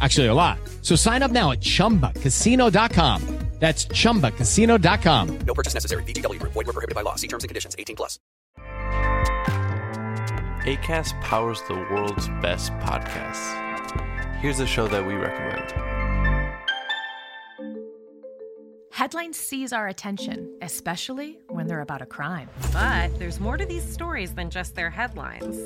Actually, a lot. So sign up now at chumbacasino.com. That's chumbacasino.com. No purchase necessary. VGW Group. Void were prohibited by law. See terms and conditions. 18 plus. ACAST powers the world's best podcasts. Here's a show that we recommend. Headlines seize our attention, especially when they're about a crime. But there's more to these stories than just their headlines.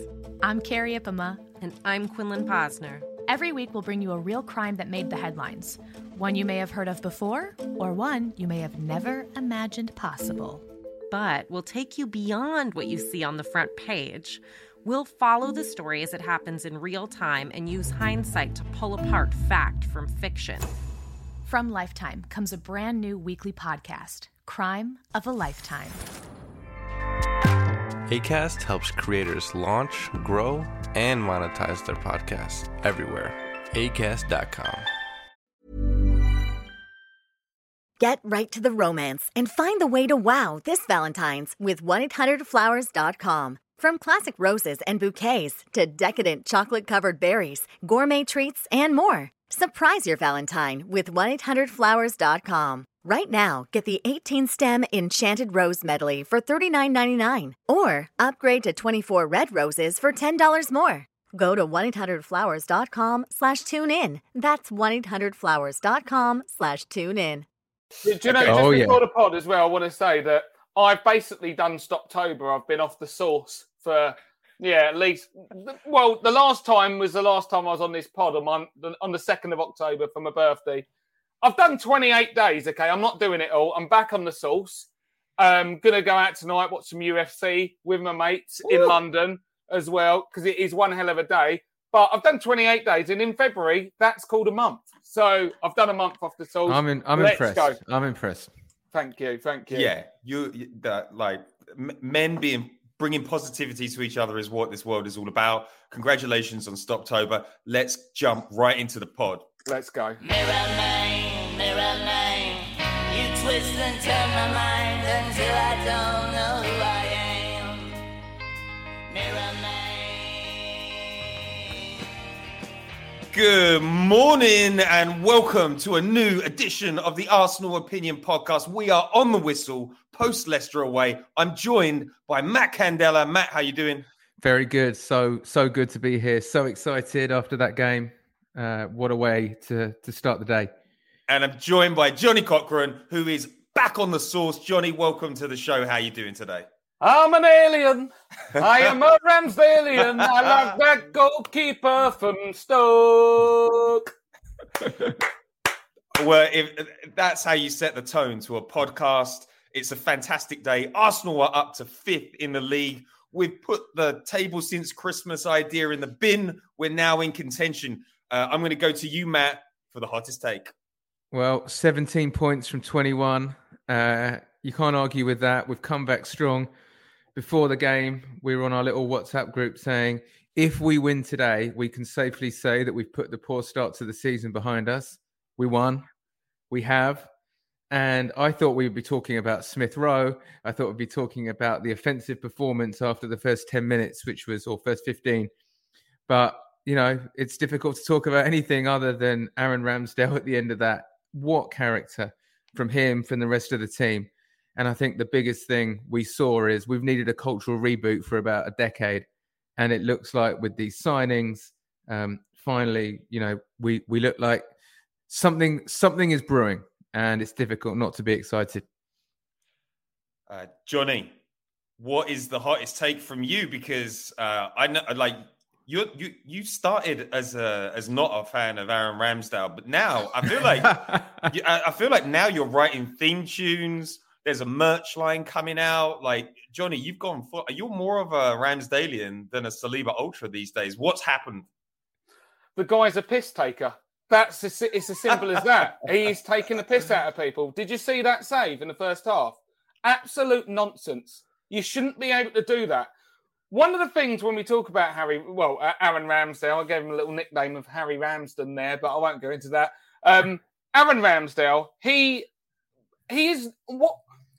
I'm Carrie Ipama. And I'm Quinlan Posner. Every week, we'll bring you a real crime that made the headlines one you may have heard of before, or one you may have never imagined possible. But we'll take you beyond what you see on the front page. We'll follow the story as it happens in real time and use hindsight to pull apart fact from fiction. From Lifetime comes a brand new weekly podcast, Crime of a Lifetime. ACAST helps creators launch, grow, and monetize their podcasts everywhere. ACAST.com. Get right to the romance and find the way to wow this Valentine's with 1-800-Flowers.com. From classic roses and bouquets to decadent chocolate covered berries, gourmet treats, and more. Surprise your Valentine with 1-800-Flowers.com. Right now, get the 18 stem Enchanted Rose Medley for $39.99 or upgrade to 24 red roses for $10 more. Go to 1-800-Flowers.com slash tune in. That's 1-800-Flowers.com slash tune in. Do you know, Okay. just Oh, before yeah. the pod as well, I want to say that I've basically done Stoptober. I've been off the source for, yeah, at least, well, the last time was the last time I was on this pod on, my, on the 2nd of October for my birthday. I've done 28 days, okay? I'm not doing it all. I'm back on the source. Um, gonna go out tonight, watch some UFC with my mates in London as well, because it is one hell of a day. But I've done 28 days, and in February, that's called a month. So I've done a month off the source. I'm in, I'm Let's impressed. go. I'm impressed. Thank you, thank you. Yeah, you, you that like m- men being bringing positivity to each other is what this world is all about. Congratulations on Stoptober. Let's jump right into the pod. Let's go. Mirror man, mirror man, you twist and turn my mind until I don't know who I am. Mirror man. Good morning and welcome to a new edition of the Arsenal Opinion Podcast. We are on the whistle post Leicester away. I'm joined by Matt Candela. Matt, how you doing? Very good. So so good to be here. So excited after that game. Uh, what a way to to start the day. And I'm joined by Johnny Cochran, who is back on the source. Johnny, welcome to the show. How are you doing today? I'm an alien. I am a Ramsdalian. I love that goalkeeper from Stoke. Well, if that's how you set the tone to a podcast, it's a fantastic day. Arsenal are up to fifth in the league. We've put the table since Christmas idea in the bin. We're now in contention. Uh, I'm going to go to you, Matt, for the hottest take. Well, 17 points from 21. Uh, you can't argue with that. We've come back strong. Before the game, we were on our little WhatsApp group saying, if we win today, we can safely say that we've put the poor start to the season behind us. We won. We have. And I thought we would be talking about Smith Rowe. I thought we'd be talking about the offensive performance after the first 10 minutes, which was, or first 15. But, you know, it's difficult to talk about anything other than Aaron Ramsdale at the end of that. What character from him, from the rest of the team. And I think the biggest thing we saw is we've needed a cultural reboot for about a decade. And it looks like with these signings, um, finally, you know, we, we look like something something is brewing and it's difficult not to be excited. Uh, Johnny, what is the hottest take from you? Because uh, I know, like you, you, you started as a as not a fan of Aaron Ramsdale, but now I feel like you, I, I feel like now you're writing theme tunes. There's a merch line coming out. Like Johnny, you've gone for. Are You're more of a Ramsdalian than a Saliba Ultra these days. What's happened? The guy's a piss taker. That's as, it's as simple as that. He's taking the piss out of people. Did you see that save in the first half? Absolute nonsense. You shouldn't be able to do that. One of the things when we talk about Harry, well, uh, Aaron Ramsdale, I gave him a little nickname of Harry Ramsden there, but I won't go into that. Um, Aaron Ramsdale, he he is what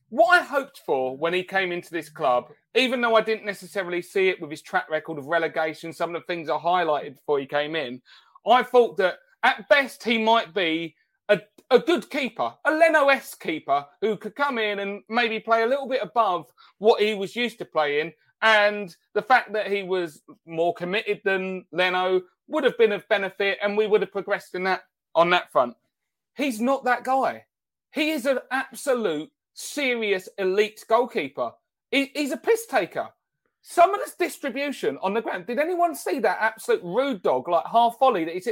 what I hoped for when he came into this club, even though I didn't necessarily see it with his track record of relegation, some of the things I highlighted before he came in, I thought that at best, he might be a, a good keeper, a Leno-esque keeper who could come in and maybe play a little bit above what he was used to playing. And the fact that he was more committed than Leno would have been of benefit, and we would have progressed in that on that front. He's not that guy. He is an absolute serious elite goalkeeper. He, he's a piss taker. Some of this distribution on the ground. Did anyone see that absolute rude dog, like half volley that he's?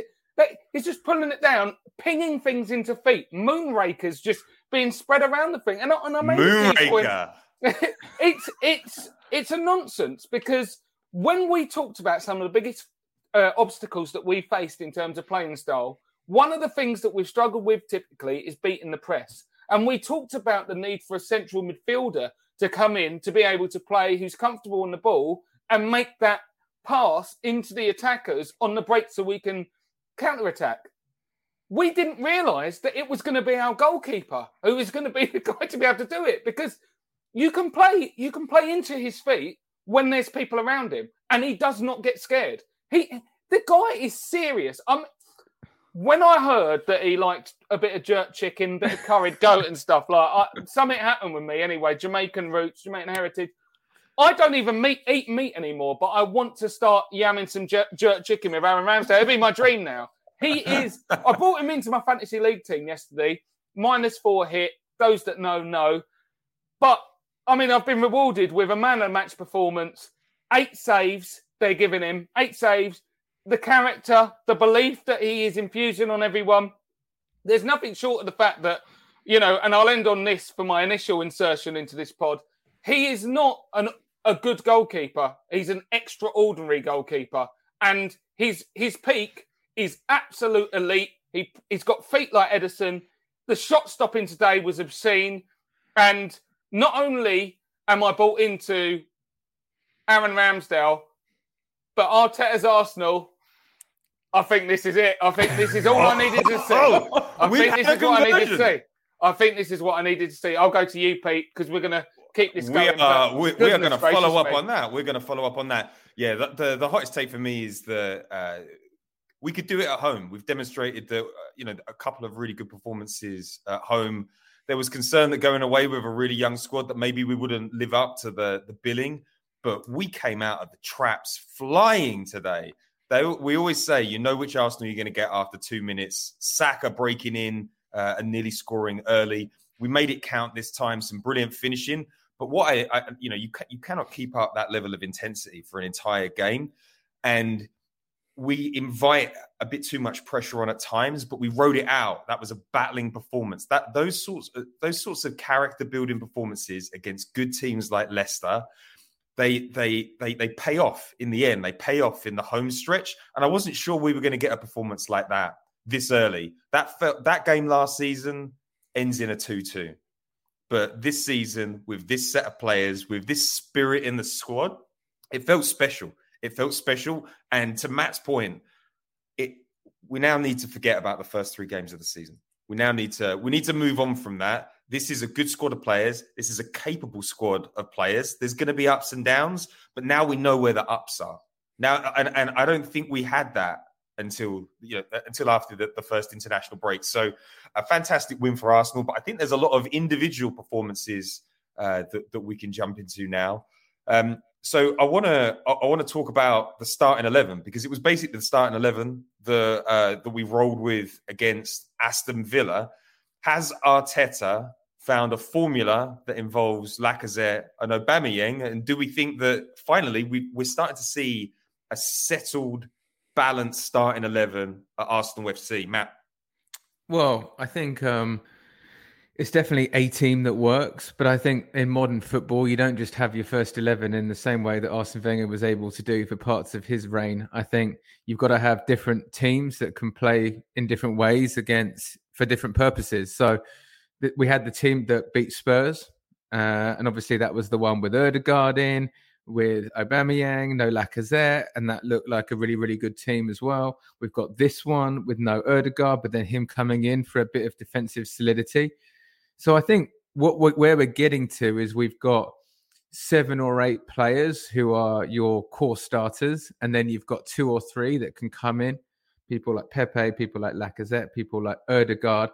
He's just pulling it down, pinging things into feet. Moonrakers just being spread around the thing. And, and I made Moonraker. it's it's it's a nonsense because when we talked about some of the biggest uh, obstacles that we faced in terms of playing style, one of the things that we've struggled with typically is beating the press. And we talked about the need for a central midfielder to come in to be able to play who's comfortable on the ball and make that pass into the attackers on the break so we can counter attack. We didn't realise that it was going to be our goalkeeper who was going to be the guy to be able to do it because you can play you can play into his feet when there's people around him and he does not get scared. He the guy is serious. Um, when I heard that he liked a bit of jerk chicken, bit of curried goat and stuff, like I, something happened with me anyway. Jamaican roots, Jamaican heritage. I don't even meat, eat meat anymore, but I want to start yamming some jerk, jerk chicken with Aaron Ramsdale. It'd be my dream now. He is. I brought him into my fantasy league team yesterday. Minus four hit. Those that know know. But I mean, I've been rewarded with a man of match performance. Eight saves. They're giving him eight saves. The character, the belief that he is infusing on everyone. There's nothing short of the fact that you know, and I'll end on this for my initial insertion into this pod. He is not an a good goalkeeper. He's an extraordinary goalkeeper, and his his peak is absolute elite. He he's got feet like Ederson. The shot stopping today was obscene, and not only am I bought into Aaron Ramsdale, but Arteta's Arsenal. I think this is it. I think this is all I needed to see. Oh, I think this is what I needed to see. I think this is what I needed to see. I'll go to you, Pete, because we're going to keep this going. We are, we, we are going to follow up me. on that. We're going to follow up on that. Yeah, the, the, the hottest take for me is the uh, we could do it at home. We've demonstrated that uh, you know a couple of really good performances at home. There was concern that going away with a really young squad that maybe we wouldn't live up to the the billing, but we came out of the traps flying today. They, we always say, you know which Arsenal you're going to get after two minutes. Saka breaking in uh, and nearly scoring early. We made it count this time. Some brilliant finishing. But what I, I you know, you ca- you cannot keep up that level of intensity for an entire game, and we invite a bit too much pressure on at times, but we wrote it out. That was a battling performance. That those sorts of, those sorts of character building performances against good teams like Leicester, they they they they pay off in the end. They pay off in the home stretch. And I wasn't sure we were going to get a performance like that this early. That felt that game last season ends in a two-two. But this season, with this set of players, with this spirit in the squad, it felt special. It felt special. And to Matt's point, it we now need to forget about the first three games of the season. We now need to we need to move on from that. This is a good squad of players. This is a capable squad of players. There's going to be ups and downs, but now we know where the ups are. Now, and, and I don't think we had that until you know until after the, the first international break. So a fantastic win for Arsenal, but I think there's a lot of individual performances uh, that, that we can jump into now. Um, so I want to I want to talk about the starting eleven because it was basically the starting eleven the uh, that we rolled with against Aston Villa. Has Arteta found a formula that involves Lacazette and Aubameyang? And do we think that finally we, we're starting to see a settled, balanced starting eleven at Arsenal FC? Matt. Well, I think um, it's definitely a team that works, but I think in modern football, you don't just have your first 11 in the same way that Arsene Wenger was able to do for parts of his reign. I think you've got to have different teams that can play in different ways against for different purposes. So th- we had the team that beat Spurs, uh, and obviously that was the one with Odegaard in, with Aubameyang, no Lacazette, and that looked like a really, really good team as well. We've got this one with no Odegaard, but then him coming in for a bit of defensive solidity. So I think what where we're getting to is we've got seven or eight players who are your core starters, and then you've got two or three that can come in. People like Pepe, people like Lacazette, people like Odegaard.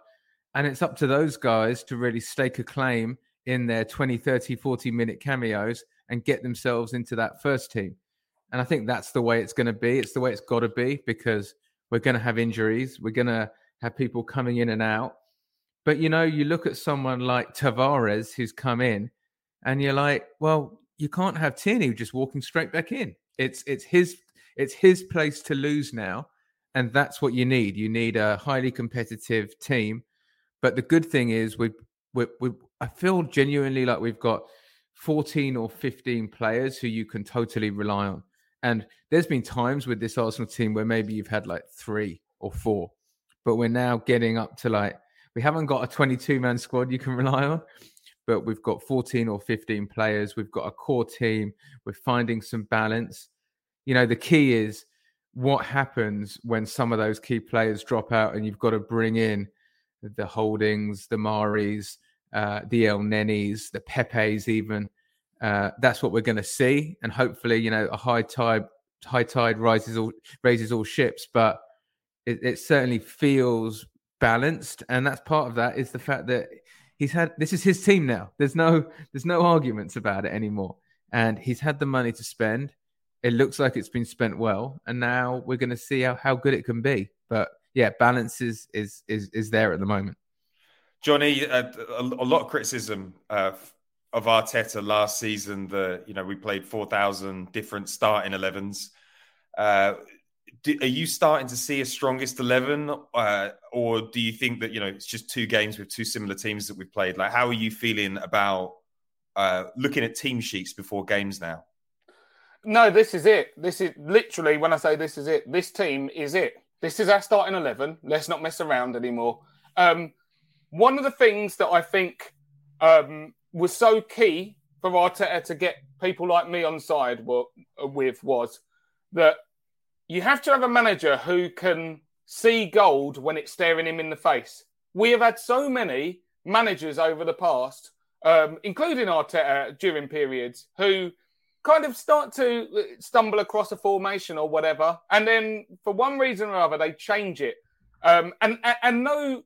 And it's up to those guys to really stake a claim in their 20, 30, 40 minute cameos and get themselves into that first team. And I think that's the way it's going to be. It's the way it's got to be because we're going to have injuries. We're going to have people coming in and out. But you know, you look at someone like Tavares who's come in, and you're like, well, you can't have Tierney just walking straight back in. It's it's his it's his place to lose now, and that's what you need. You need a highly competitive team. But the good thing is, we we, we I feel genuinely like we've got 14 or 15 players who you can totally rely on. And there's been times with this Arsenal team where maybe you've had like three or four, but we're now getting up to like we haven't got a 22 man squad you can rely on, but we've got 14 or 15 players. We've got a core team. We're finding some balance. You know, the key is what happens when some of those key players drop out and you've got to bring in the Holdings, the Maris, uh, the Elneny's, the Pepes, even. Uh, that's what we're going to see, and hopefully, you know, a high tide, high tide rises all raises all ships. But it, it certainly feels balanced, and that's part of that is the fact that he's had this is his team now. There's no there's no arguments about it anymore, and he's had the money to spend. It looks like it's been spent well, and now we're going to see how, how good it can be. But yeah, balance is is is, is there at the moment. Johnny, a, a, lot of criticism uh, of Arteta last season. that you know we played four thousand different starting 11s. Uh, do, are you starting to see a strongest 11 uh, or do you think that you know it's just two games with two similar teams that we've played? Like how are you feeling about uh, looking at team sheets before games now? No this is it. This is literally when i say this is it this team is it. This is our starting 11 let's not mess around anymore. Um, one of the things that i think um, was so key for Arteta to get people like me on side with was that you have to have a manager who can see gold when it's staring him in the face. We have had so many managers over the past, um, including Arteta during periods, who kind of start to stumble across a formation or whatever, and then for one reason or other they change it, um, and, and and no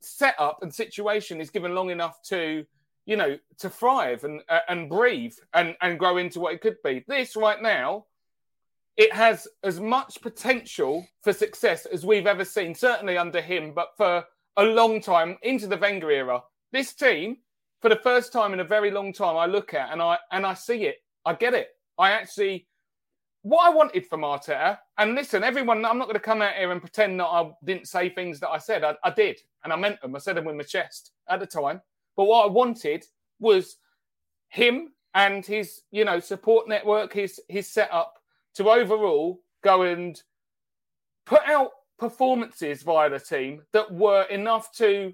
setup and situation is given long enough to you know to thrive and and breathe and and grow into what it could be. This right now it has as much potential for success as we've ever seen, certainly under him, but for a long time into the Wenger era. This team, for the first time in a very long time, I look at and I and I see it. I get it. I actually what I wanted from Arteta, and listen, everyone, I'm not going to come out here and pretend that I didn't say things that I said. I, I did, and I meant them. I said them with my chest at the time. But what I wanted was him and his, you know, support network, his his setup to overall go and put out performances via the team that were enough to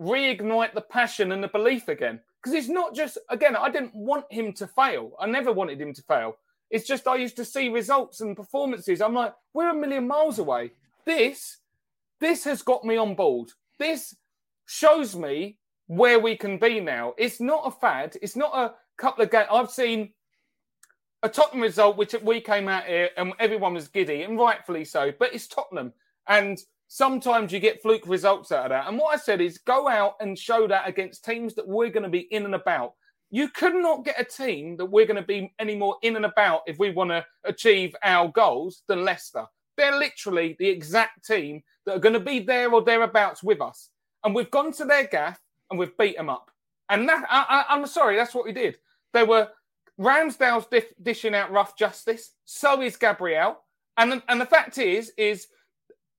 reignite the passion and the belief again. Because it's not just, again, I didn't want him to fail. I never wanted him to fail. It's just I used to see results and performances. I'm like, we're a million miles away. This, this has got me on board. this shows me where we can be now. It's not a fad. It's not a couple of games. I've seen a Tottenham result, which we came out here and everyone was giddy, and rightfully so. But it's Tottenham, and sometimes you get fluke results out of that. And what I said is go out and show that against teams that we're going to be in and about. You could not get a team that we're going to be any more in and about if we want to achieve our goals than Leicester. They're literally the exact team that are going to be there or thereabouts with us. And we've gone to their gaff and we've beat them up. And that, I, am sorry, that's what we did. They were Ramsdale's dishing out rough justice. So is Gabriel. And and the fact is, is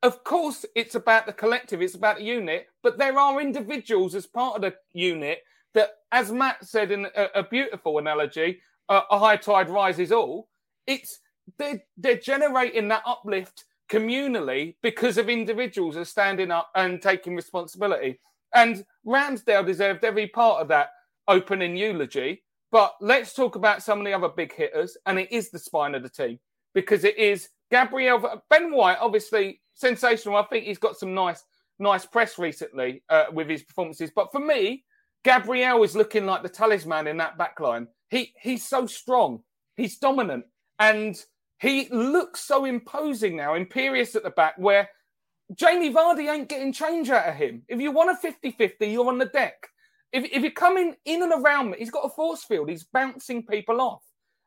of course it's about the collective, it's about the unit, but there are individuals as part of the unit that, as Matt said in a, a beautiful analogy, uh, a high tide rises all. It's they're, they're generating that uplift communally because of individuals are standing up and taking responsibility. And Ramsdale deserved every part of that opening eulogy. But let's talk about some of the other big hitters, and it is the spine of the team because it is Gabriel Ben White. Obviously, sensational. I think he's got some nice, nice press recently uh, with his performances. But for me, Gabriel is looking like the talisman in that back line. He he's so strong, he's dominant, and he looks so imposing now, imperious at the back, where Jamie Vardy ain't getting change out of him. If you want a 50 50, you're on the deck. If, if you're coming in and around me, he's got a force field. He's bouncing people off.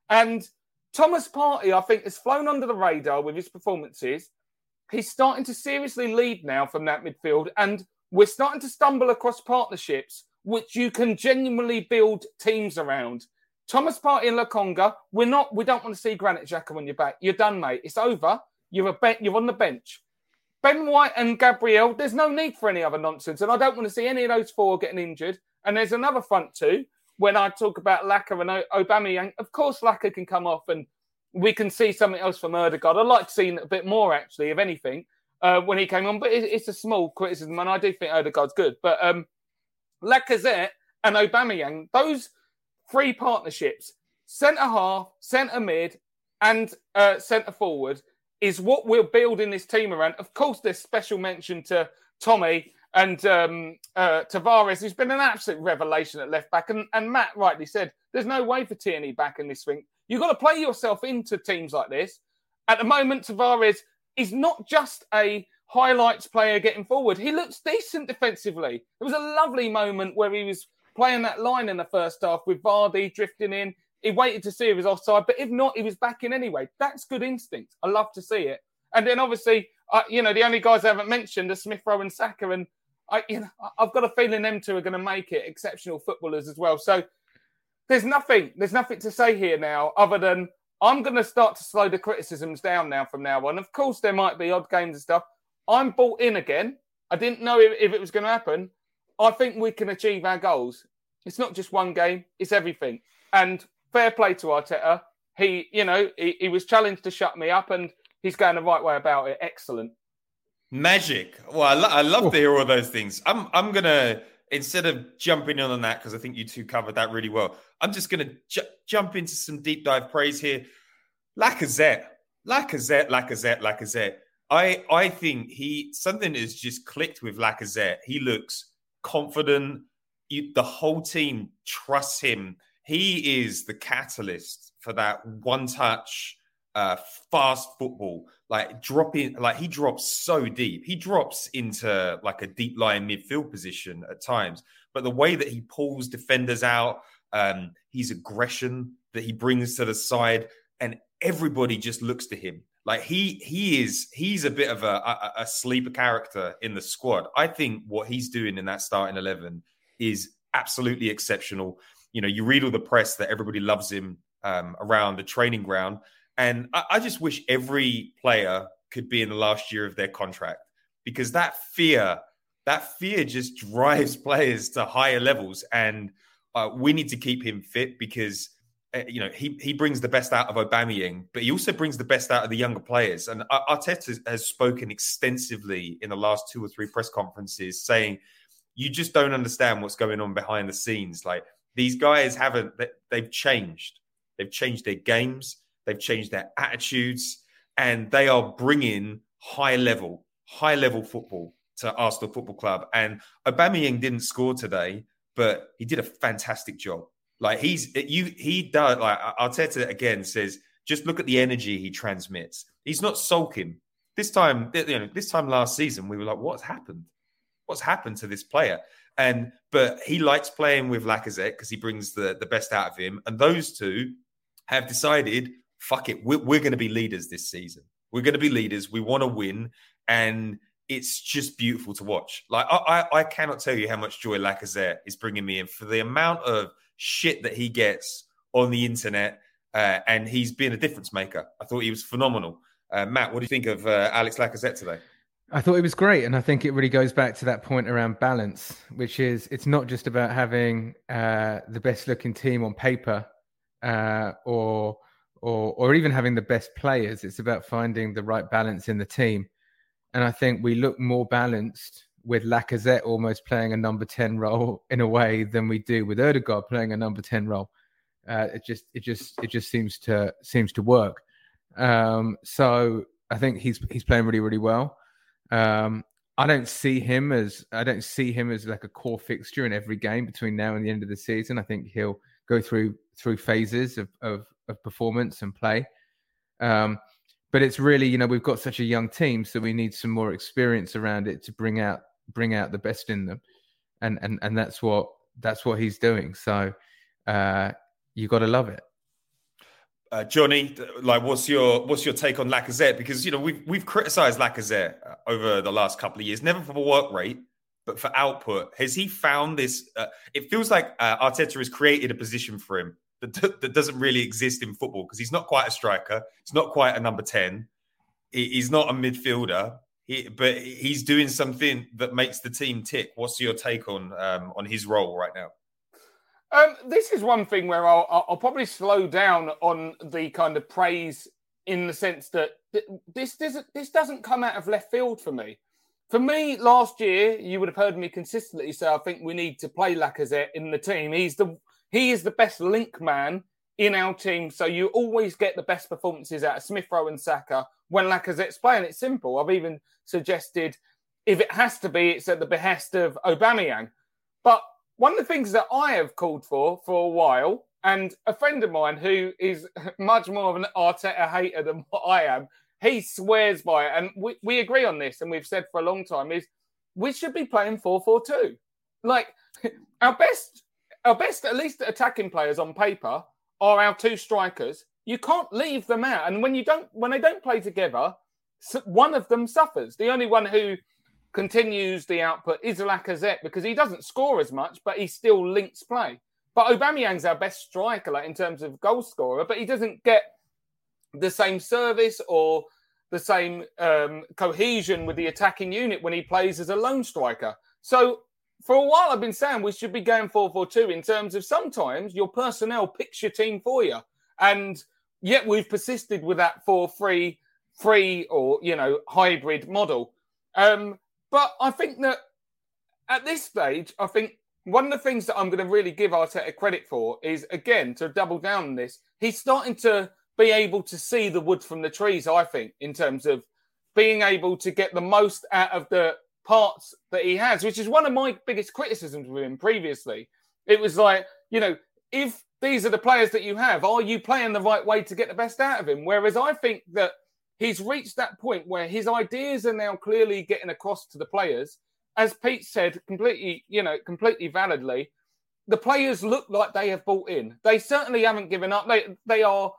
And Thomas Partey, I think, has flown under the radar with his performances. He's starting to seriously lead now from that midfield. And we're starting to stumble across partnerships which you can genuinely build teams around. Thomas Partey and Lokonga, we're not, we don't want to see Granit Xhaka when you're back. You're done, mate. It's over. You're a be- you're on the bench. Ben White and Gabriel, there's no need for any other nonsense. And I don't want to see any of those four getting injured. And there's another front two. When I talk about Laka and Aubameyang, of course Laka can come off and we can see something else from Odegaard. I'd like to see a bit more, actually, if anything, uh, when he came on. But it's a small criticism, and I do think Odegaard's good. But um, Lacazette and Aubameyang, those three partnerships, centre half, centre mid, and uh, centre forward, is what we're building this team around. Of course, there's special mention to Tommy and um, uh, Tavares, who's been an absolute revelation at left back. And, and Matt rightly said, there's no way for Tierney back in this thing. You've got to play yourself into teams like this. At the moment, Tavares is not just a highlights player getting forward. He looks decent defensively. There was a lovely moment where he was playing that line in the first half with Vardy drifting in. He waited to see if he was offside, but if not, he was back in anyway. That's good instinct. I love to see it. And then obviously, uh, you know, the only guys I haven't mentioned are Smith Rowe and Saka, and I, you know, I've got a feeling them two are going to make it exceptional footballers as well. So there's nothing, there's nothing to say here now other than I'm going to start to slow the criticisms down now from now on. Of course, there might be odd games and stuff. I'm bought in again. I didn't know if, if it was going to happen. I think we can achieve our goals. It's not just one game; it's everything. And fair play to Arteta. He, you know, he, he was challenged to shut me up, and he's going the right way about it. Excellent. Magic. Well, I, lo- I love oh. to hear all those things. I'm, I'm gonna instead of jumping in on that because I think you two covered that really well. I'm just gonna ju- jump into some deep dive praise here. Lacazette, Lacazette, Lacazette, Lacazette. I I think he something has just clicked with Lacazette. He looks confident. You, the whole team trusts him. He is the catalyst for that one touch, uh, fast football. Like dropping, like he drops so deep. He drops into like a deep line midfield position at times. But the way that he pulls defenders out, um, his aggression that he brings to the side, and everybody just looks to him like he he is he's a bit of a, a, a sleeper character in the squad. I think what he's doing in that starting eleven is absolutely exceptional. You know, you read all the press that everybody loves him um, around the training ground, and I, I just wish every player could be in the last year of their contract because that fear that fear just drives players to higher levels and uh, we need to keep him fit because uh, you know, he he brings the best out of Aubameyang, but he also brings the best out of the younger players. And Arteta has spoken extensively in the last two or three press conferences, saying you just don't understand what's going on behind the scenes. Like these guys haven't, they've changed. They've changed their games, they've changed their attitudes, and they are bringing high level, high level football to Arsenal Football Club. And Aubameyang didn't score today, but he did a fantastic job. Like he's you, he does. Like Arteta again says, just look at the energy he transmits. He's not sulking. This time, you know, this time last season, we were like, what's happened? What's happened to this player? And but he likes playing with Lacazette because he brings the the best out of him. And those two have decided, fuck it, we're, we're going to be leaders this season. We're going to be leaders. We want to win, and it's just beautiful to watch. Like I, I, I cannot tell you how much joy Lacazette is bringing me in for the amount of shit that he gets on the internet, uh, and he's been a difference maker. I thought he was phenomenal. Uh, Matt, what do you think of uh, Alex Lacazette today? I thought it was great, and I think it really goes back to that point around balance, which is it's not just about having uh, the best looking team on paper, uh, or or or even having the best players. It's about finding the right balance in the team and I think we look more balanced with Lacazette almost playing a number 10 role in a way than we do with Odegaard playing a number 10 role. Uh, it just it just it just seems to seems to work. Um, so I think he's he's playing really really well. Um, I don't see him as I don't see him as like a core fixture in every game between now and the end of the season. I think he'll go through through phases of of, of performance and play. Um, but it's really you know we've got such a young team so we need some more experience around it to bring out bring out the best in them and and and that's what that's what he's doing so uh you got to love it uh, Johnny, like, what's your what's your take on Lacazette? Because you know we've we've criticised Lacazette uh, over the last couple of years, never for the work rate, but for output. Has he found this? Uh, it feels like uh, Arteta has created a position for him that, that doesn't really exist in football because he's not quite a striker. He's not quite a number 10. he's not a midfielder, he, but he's doing something that makes the team tick. What's your take on um, on his role right now? Um, this is one thing where I'll, I'll probably slow down on the kind of praise in the sense that this doesn't this doesn't come out of left field for me. For me, last year you would have heard me consistently say I think we need to play Lacazette in the team. He's the he is the best link man in our team. So you always get the best performances out of Smith Rowe and Saka when Lacazette's playing. It's simple. I've even suggested if it has to be, it's at the behest of Aubameyang. But one of the things that I have called for for a while, and a friend of mine who is much more of an Arteta hater than what I am, he swears by it. And we, we agree on this, and we've said for a long time, is we should be playing 4 4 2. Like our best our best, at least attacking players on paper, are our two strikers. You can't leave them out, and when you don't, when they don't play together, one of them suffers. The only one who continues the output is Lacazette because he doesn't score as much, but he still links play. But Aubameyang's our best striker, like in terms of goal scorer, but he doesn't get the same service or the same um, cohesion with the attacking unit when he plays as a lone striker. So for a while I've been saying we should be going 4 4 2 in terms of sometimes your personnel picks your team for you. And yet we've persisted with that 4 3 3 or, you know, hybrid model. Um, but I think that at this stage, I think one of the things that I'm going to really give Arteta credit for is, again, to double down on this, he's starting to be able to see the wood from the trees, I think, in terms of being able to get the most out of the parts that he has, which is one of my biggest criticisms with him previously. It was like, you know, if these are the players that you have, are you playing the right way to get the best out of him? Whereas I think that he's reached that point where his ideas are now clearly getting across to the players. As Pete said, completely, you know, completely validly, the players look like they have bought in. They certainly haven't given up. They they are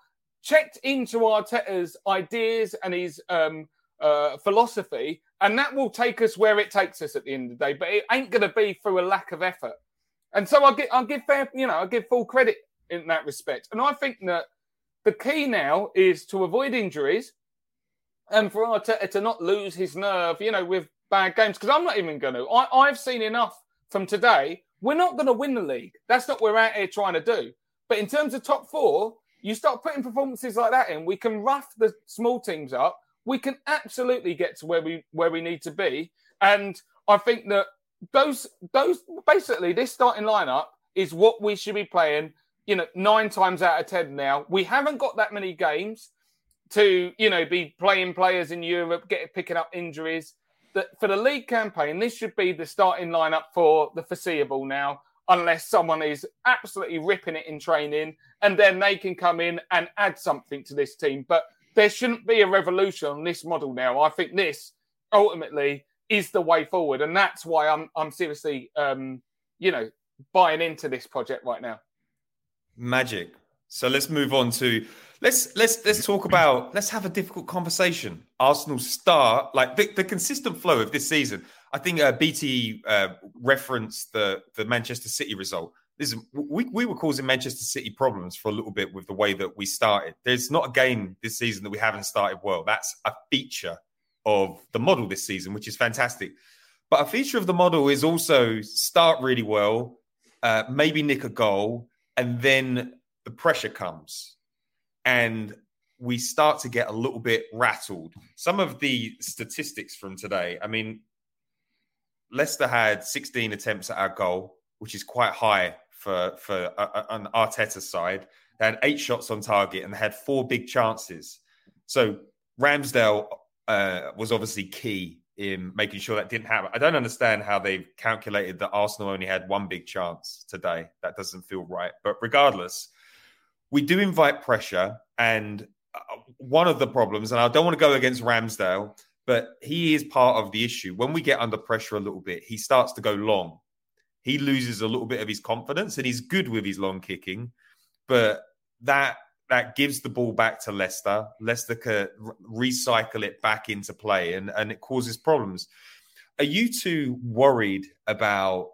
checked into Arteta's ideas and his um, uh, philosophy, and that will take us where it takes us at the end of the day. But it ain't going to be through a lack of effort. And so I'll give, I'll give fair, you know, I'll give full credit in that respect. And I think that the key now is to avoid injuries and for Arteta to not lose his nerve, you know, with bad games. Because I'm not even going to. I, I've seen enough from today. We're not going to win the league. That's not what we're out here trying to do. But in terms of top four, you start putting performances like that in, we can rough the small teams up we can absolutely get to where we where we need to be. And I think that those those basically this starting lineup is what we should be playing. You know, nine times out of ten now. We haven't got that many games to you know be playing players in Europe, get picking up injuries. that for the league campaign, this should be the starting lineup for the foreseeable now, unless someone is absolutely ripping it in training, and then they can come in and add something to this team. But there shouldn't be a revolution on this model now. I think this ultimately is the way forward, and that's why I'm I'm seriously, um, you know, buying into this project right now. Magic. So let's move on to let's let's let's talk about let's have a difficult conversation. Arsenal start like the, the consistent flow of this season. I think uh, BT uh, referenced the the Manchester City result. Is, we we were causing Manchester City problems for a little bit with the way that we started. There's not a game this season that we haven't started well. That's a feature of the model this season, which is fantastic. But a feature of the model is also start really well, uh, maybe nick a goal, and then the pressure comes and we start to get a little bit rattled. Some of the statistics from today, I mean, Leicester had 16 attempts at our goal, which is quite high for for uh, an Arteta side. They had eight shots on target and they had four big chances. So Ramsdale uh, was obviously key in making sure that didn't happen. I don't understand how they've calculated that Arsenal only had one big chance today. That doesn't feel right. But regardless, we do invite pressure. And uh, one of the problems, and I don't want to go against Ramsdale, but he is part of the issue. When we get under pressure a little bit, he starts to go long. He loses a little bit of his confidence, and he's good with his long kicking, but that that gives the ball back to Leicester. Leicester can recycle it back into play, and and it causes problems. Are you too worried about?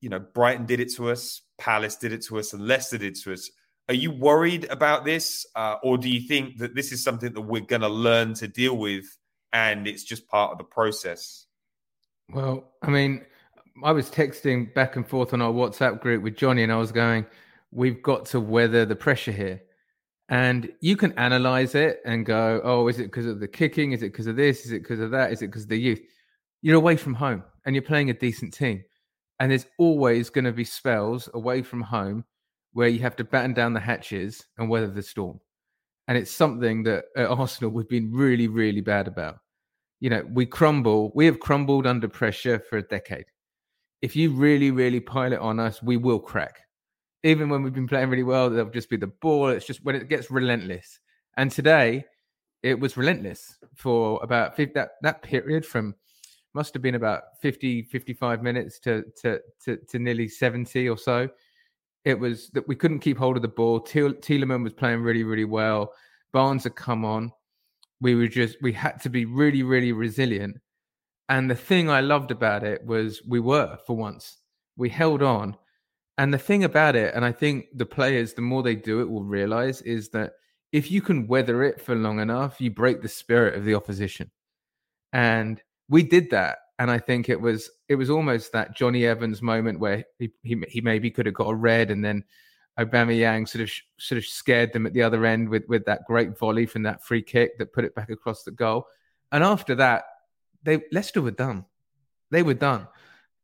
You know, Brighton did it to us, Palace did it to us, and Leicester did it to us. Are you worried about this, uh, or do you think that this is something that we're going to learn to deal with, and it's just part of the process? Well, I mean, I was texting back and forth on our WhatsApp group with Johnny, and I was going, "We've got to weather the pressure here." And you can analyze it and go, "Oh, is it because of the kicking? Is it because of this? Is it because of that? Is it because of the youth?" You're away from home, and you're playing a decent team, and there's always going to be spells away from home where you have to batten down the hatches and weather the storm. And it's something that at Arsenal we've been really, really bad about. You know, we crumble, we have crumbled under pressure for a decade. If you really, really pile it on us, we will crack. Even when we've been playing really well, there'll just be the ball. It's just when it gets relentless. And today, it was relentless for about 50, that, that period from must have been about 50, 55 minutes to, to, to, to nearly 70 or so it was that we couldn't keep hold of the ball. Tielemans was playing really, really well. Barnes had come on. We were just we had to be really, really resilient. And the thing I loved about it was we were for once. We held on. And the thing about it, and I think the players, the more they do it, will realize is that if you can weather it for long enough, you break the spirit of the opposition. And we did that and I think it was it was almost that Jonny Evans moment where he he, he maybe could have got a red, and then Aubameyang sort of sort of scared them at the other end with with that great volley from that free kick that put it back across the goal. And after that, they Leicester were done. They were done,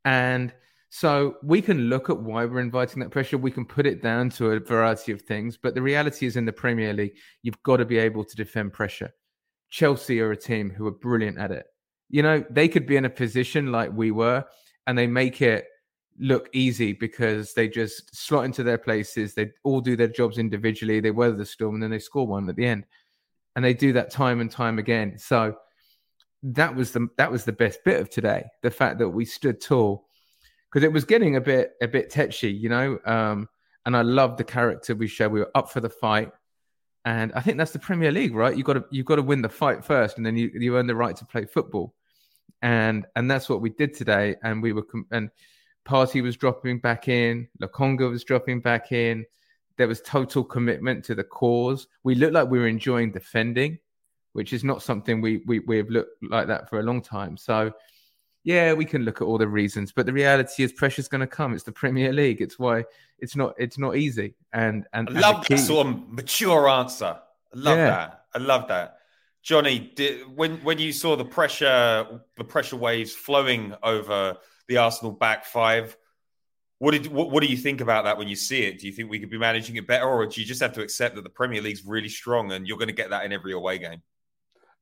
and so we can look at why we're inviting that pressure. We can put it down to a variety of things, but the reality is in the Premier League, you've got to be able to defend pressure. Chelsea are a team who are brilliant at it. You know, they could be in a position like we were, and they make it look easy because they just slot into their places. They all do their jobs individually. They weather the storm, and then they score one at the end. And they do that time and time again. So that was the that was the best bit of today. The fact that we stood tall because it was getting a bit a bit tetchy, you know. Um, and I loved the character we showed. We were up for the fight. And I think that's the Premier League, right? You got to you got to win the fight first, and then you you earn the right to play football and and that's what we did today. And we were and Partey was dropping back in, Lokonga was dropping back in. There was total commitment to the cause. We looked like we were enjoying defending, which is not something we we we have looked like that for a long time. So. Yeah, we can look at all the reasons, but the reality is pressure's going to come. It's the Premier League. It's why it's not it's not easy. And and I love that sort of mature answer. I love yeah. that. I love that. Johnny, did, when when you saw the pressure the pressure waves flowing over the Arsenal back five, what did what, what do you think about that when you see it? Do you think we could be managing it better, or do you just have to accept that the Premier League's really strong and you're going to get that in every away game?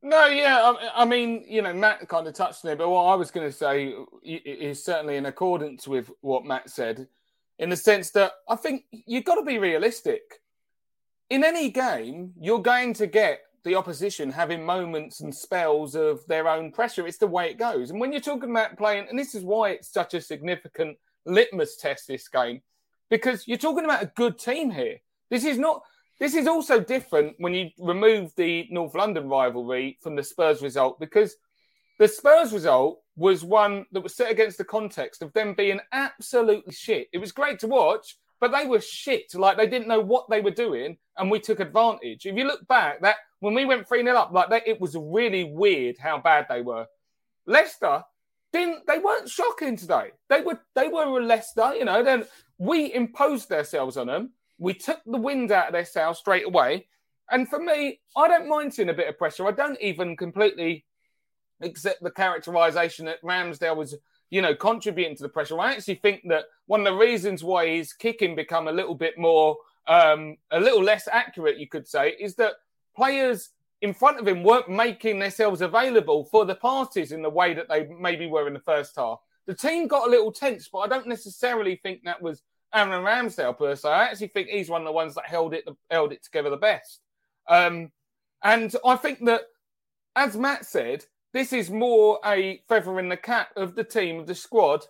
No, yeah, I, I, mean, you know, Matt kind of touched on it, but what I was going to say is certainly in accordance with what Matt said, in the sense that I think you've got to be realistic. In any game, you're going to get the opposition having moments and spells of their own pressure. It's the way it goes. And when you're talking about playing, and this is why it's such a significant litmus test, this game, because you're talking about a good team here. This is not this is also different when you remove the North London rivalry from the Spurs result because the Spurs result was one that was set against the context of them being absolutely shit. It was great to watch, but they were shit. Like they didn't know what they were doing, and we took advantage. If you look back, that when we went 3 0 up, like that, it was really weird how bad they were. Leicester didn't they weren't shocking today. They were they were a Leicester, you know, then we imposed ourselves on them we took the wind out of their sails straight away. And for me, I don't mind seeing a bit of pressure. I don't even completely accept the characterization that Ramsdale was, you know, contributing to the pressure. I actually think that one of the reasons why his kicking become a little bit more, um, a little less accurate, you could say, is that players in front of him weren't making themselves available for the passes in the way that they maybe were in the first half. The team got a little tense, but I don't necessarily think that was Aaron Ramsdale per se. I actually think he's one of the ones that held it held it together the best. Um, and I think that, as Matt said, this is more a feather in the cap of the team, of the squad,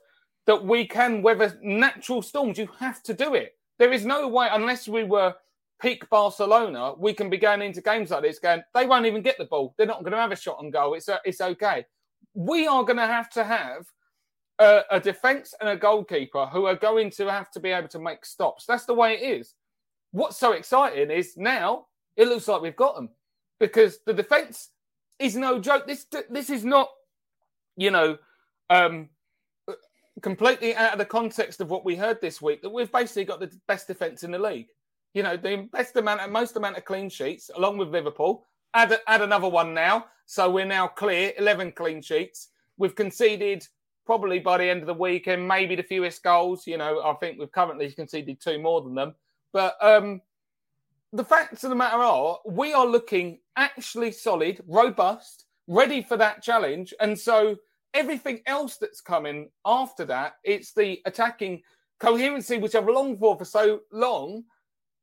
that we can weather natural storms. You have to do it. There is no way, unless we were peak Barcelona, we can be going into games like this going, they won't even get the ball. They're not going to have a shot on goal. It's, a, it's okay. We are going to have to have a, a defense and a goalkeeper who are going to have to be able to make stops. That's the way it is. What's so exciting is now it looks like we've got them because the defense is no joke. This this is not, you know, um, completely out of the context of what we heard this week. That we've basically got the best defense in the league. You know, the best amount, most amount of clean sheets, along with Liverpool. Add add another one now, so we're now clear. Eleven clean sheets. We've conceded probably by the end of the weekend, maybe the fewest goals. You know, I think we've currently conceded two more than them. But um, the facts of the matter are, we are looking actually solid, robust, ready for that challenge. And so everything else that's coming after that, it's the attacking coherency, which I've longed for for so long.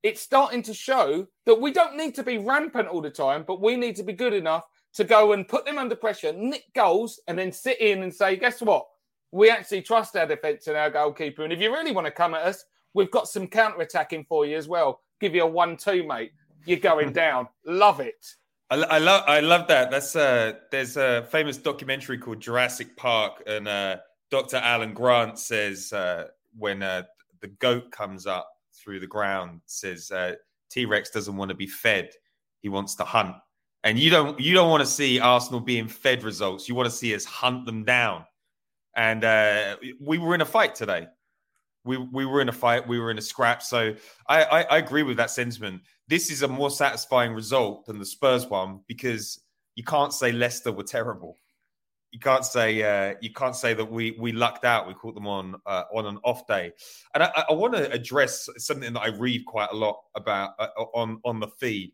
It's starting to show that we don't need to be rampant all the time, but we need to be good enough to go and put them under pressure, nick goals, and then sit in and say, guess what? We actually trust our defence and our goalkeeper. And if you really want to come at us, we've got some counter attacking for you as well. Give you a one-two, mate. You're going down. love it. I, I, love I love that. That's uh there's a famous documentary called Jurassic Park, and uh, Dr. Alan Grant says uh, when uh, the goat comes up through the ground, says uh, T Rex doesn't want to be fed; he wants to hunt. And you don't you don't want to see Arsenal being fed results. You want to see us hunt them down and uh, we were in a fight today. We we were in a fight. We were in a scrap. So I, I, I agree with that sentiment. This is a more satisfying result than the Spurs one because you can't say Leicester were terrible. You can't say uh, you can't say that we we lucked out. We caught them on uh, on an off day, and I, I want to address something that I read quite a lot about uh, on on the feed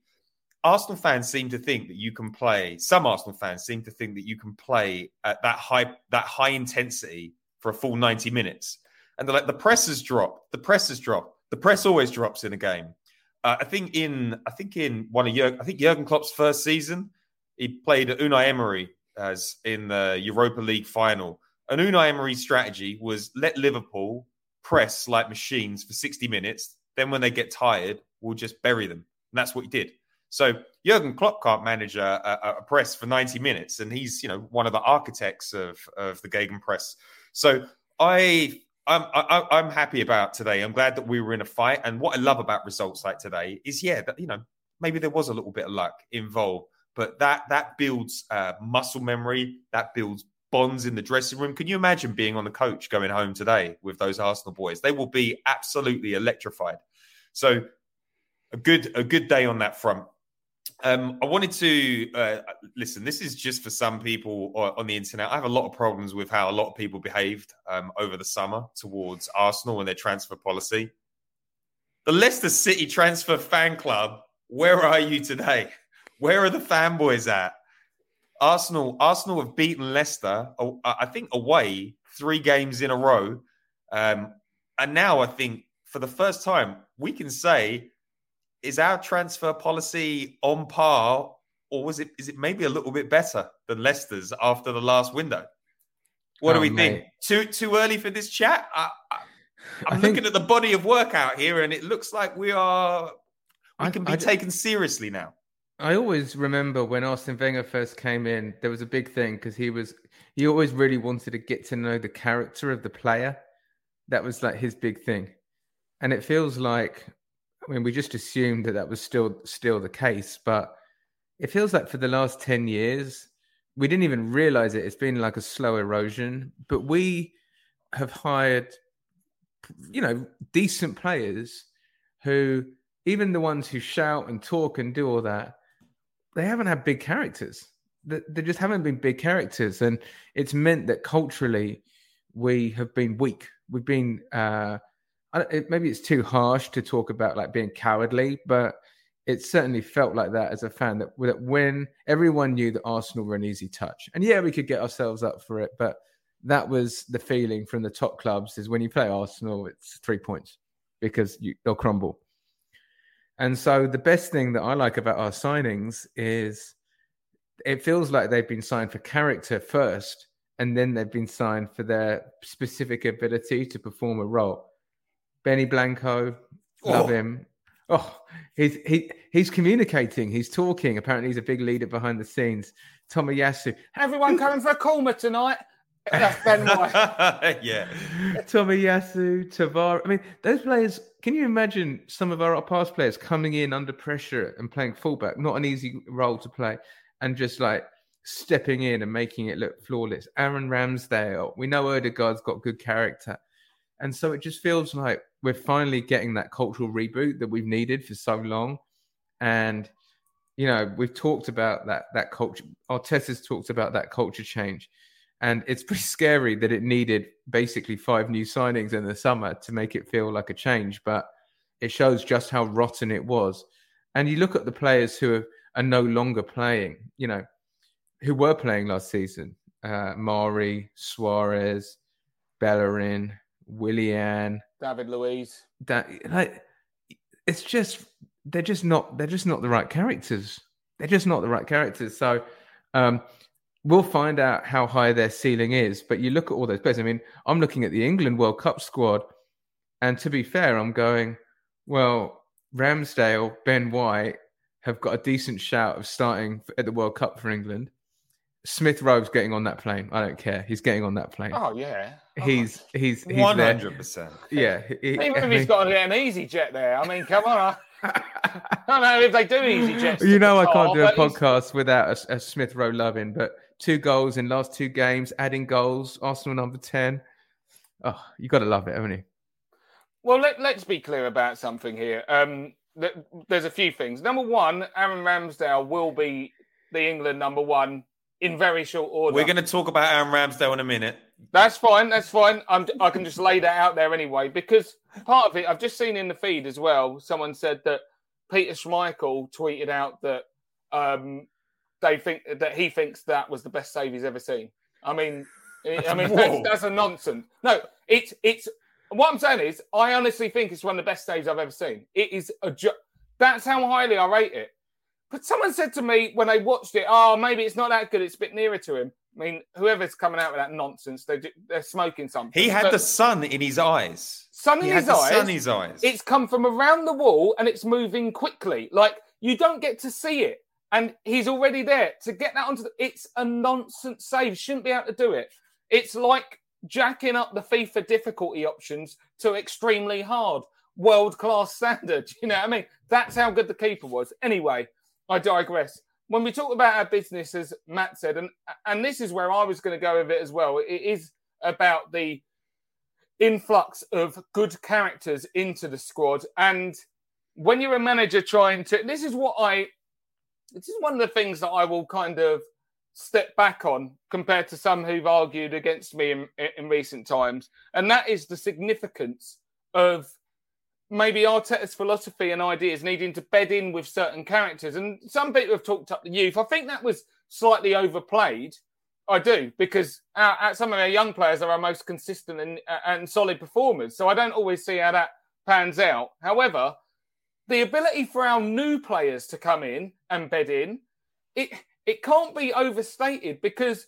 Arsenal fans seem to think that you can play. Some Arsenal fans seem to think that you can play at that high that high intensity for a full ninety minutes, and they're like the press has dropped. The press has dropped. The press always drops in a game. Uh, I think in I think in one of Jurgen, I think Jurgen Klopp's first season, he played Unai Emery as in the Europa League final. And Unai Emery's strategy was let Liverpool press like machines for 60 minutes. Then when they get tired, we'll just bury them. And that's what he did. So Jurgen Klopp can't manage a, a, press for 90 minutes, and he's you know one of the architects of of the Gegenpress. So I I'm I, I'm happy about today. I'm glad that we were in a fight, and what I love about results like today is yeah that you know maybe there was a little bit of luck involved, but that that builds uh, muscle memory, that builds bonds in the dressing room. Can you imagine being on the coach going home today with those Arsenal boys? They will be absolutely electrified. So a good a good day on that front. Um, I wanted to uh, listen. This is just for some people on the internet. I have a lot of problems with how a lot of people behaved um, over the summer towards Arsenal and their transfer policy. The Leicester City transfer fan club. Where are you today? Where are the fanboys at? Arsenal, Arsenal have beaten Leicester, I think away three games in a row, um, and now I think for the first time we can say, is our transfer policy on par, or was it is it maybe a little bit better than Leicester's after the last window? What Oh, do we mate. think? Too too early for this chat? I, I, I'm I think- looking at the body of work out here, and it looks like we are we I- can be I- taken seriously now. I always remember when Arsene Wenger first came in, there was a big thing because he was he always really wanted to get to know the character of the player. That was like his big thing, and it feels like I mean we just assumed that that was still still the case, but it feels like for the last ten years we didn't even realize it. It's been like a slow erosion, but we have hired you know decent players who even the ones who shout and talk and do all that they haven't had big characters. They, just haven't been big characters, and it's meant that culturally we have been weak. We've been uh, it, maybe it's too harsh to talk about like being cowardly, but it certainly felt like that as a fan that, that when everyone knew that Arsenal were an easy touch, and yeah, we could get ourselves up for it, but that was the feeling from the top clubs is when you play Arsenal, it's three points because you, they'll crumble. And so the best thing that I like about our signings is it feels like they've been signed for character first, and then they've been signed for their specific ability to perform a role. Benny Blanco, love Oh. him. Oh, he's he he's communicating, he's talking. Apparently, he's a big leader behind the scenes. Tomiyasu, Everyone coming for a Kalma tonight. That's Ben White. yeah. Tomiyasu, Tavar. I mean, those players. Can you imagine some of our past players coming in under pressure and playing fullback? Not an easy role to play, and just like stepping in and making it look flawless. Aaron Ramsdale. We know Odegaard's got good character, and so it just feels like we're finally getting that cultural reboot that we've needed for so long. And you know, we've talked about that that culture. Arteta's talked about that culture change. And it's pretty scary that it needed basically five new signings in the summer to make it feel like a change. But it shows just how rotten it was. And you look at the players who are, are no longer playing, you know, who were playing last season uh, Mari, Soares, Bellerin, Willian. David Luiz. That, like, it's just, they're just not, they're just not the right characters. They're just not the right characters. So, um, we'll find out how high their ceiling is. But you look at all those players. I mean, I'm looking at the England World Cup squad, and to be fair, I'm going, well, Ramsdale, Ben White have got a decent shout of starting at the World Cup for England. Smith Rowe's getting on that plane. I don't care. He's getting on that plane. Oh yeah. He's he's he's hundred percent. Yeah. he- Even I if he's mean- got an easy jet there, I mean, come on. I, I don't know if they do easy jets. you know I can't Qatar, do a but he's- podcast without a, a Smith Rowe loving, but two goals in last two games, adding goals, Arsenal number 10. Oh, you got to love it, haven't you? Well, let, let's be clear about something here. Um, th- there's a few things. Number one, Aaron Ramsdale will be the England number one in very short order. We're going to talk about Aaron Ramsdale in a minute. That's fine. That's fine. I'm, I can just lay that out there anyway because part of it, I've just seen in the feed as well. Someone said that Peter Schmeichel tweeted out that um, they think that he thinks that was the best save he's ever seen. I mean, I mean that's, that's a nonsense. No, it's it's what I'm saying is I honestly think it's one of the best saves I've ever seen. It is a jo- that's how highly I rate it. But someone said to me when they watched it, "Oh, maybe it's not that good. It's a bit nearer to him." I mean, whoever's coming out with that nonsense, they they're smoking something. He had But the sun in his eyes. sun in he his eyes. sun in his eyes. It's come from around the wall and it's moving quickly. Like you don't get to see it, and he's already there to get that onto. The, it's a nonsense save. Shouldn't be able to do it. It's like jacking up the FIFA difficulty options to extremely hard, world class standard. You know what I mean? That's how good the keeper was. Anyway, I digress. When we talk about our business, as Matt said, and and this is where I was going to go with it as well. It is about the influx of good characters into the squad. And when you're a manager trying to, this is what I, this is one of the things that I will kind of step back on compared to some who've argued against me in, in recent times. And that is the significance of maybe Arteta's philosophy and ideas needing to bed in with certain characters. And some people have talked up the youth. I think that was slightly overplayed. I do because our, our- some of our young players are our most consistent and, and solid performers. So I don't always see how that pans out. However, the ability for our new players to come in and bed in, it it can't be overstated because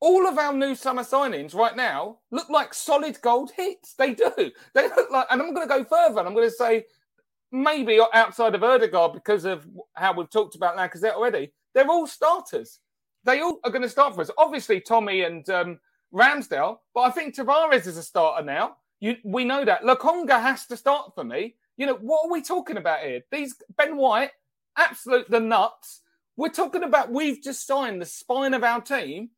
all of our new summer signings right now look like solid gold hits. They do. They look like, and I'm going to go further. And I'm going to say maybe outside of Odegaard because of how we've talked about Lacazette already, they're all starters. They all are going to start for us. Obviously, Tommy and um, Ramsdale, but I think Tavares is a starter now. You, we know that. Lokonga has to start for me. You know, what are we talking about here? These Ben White, absolute the nuts. We're talking about we've just signed the spine of our team,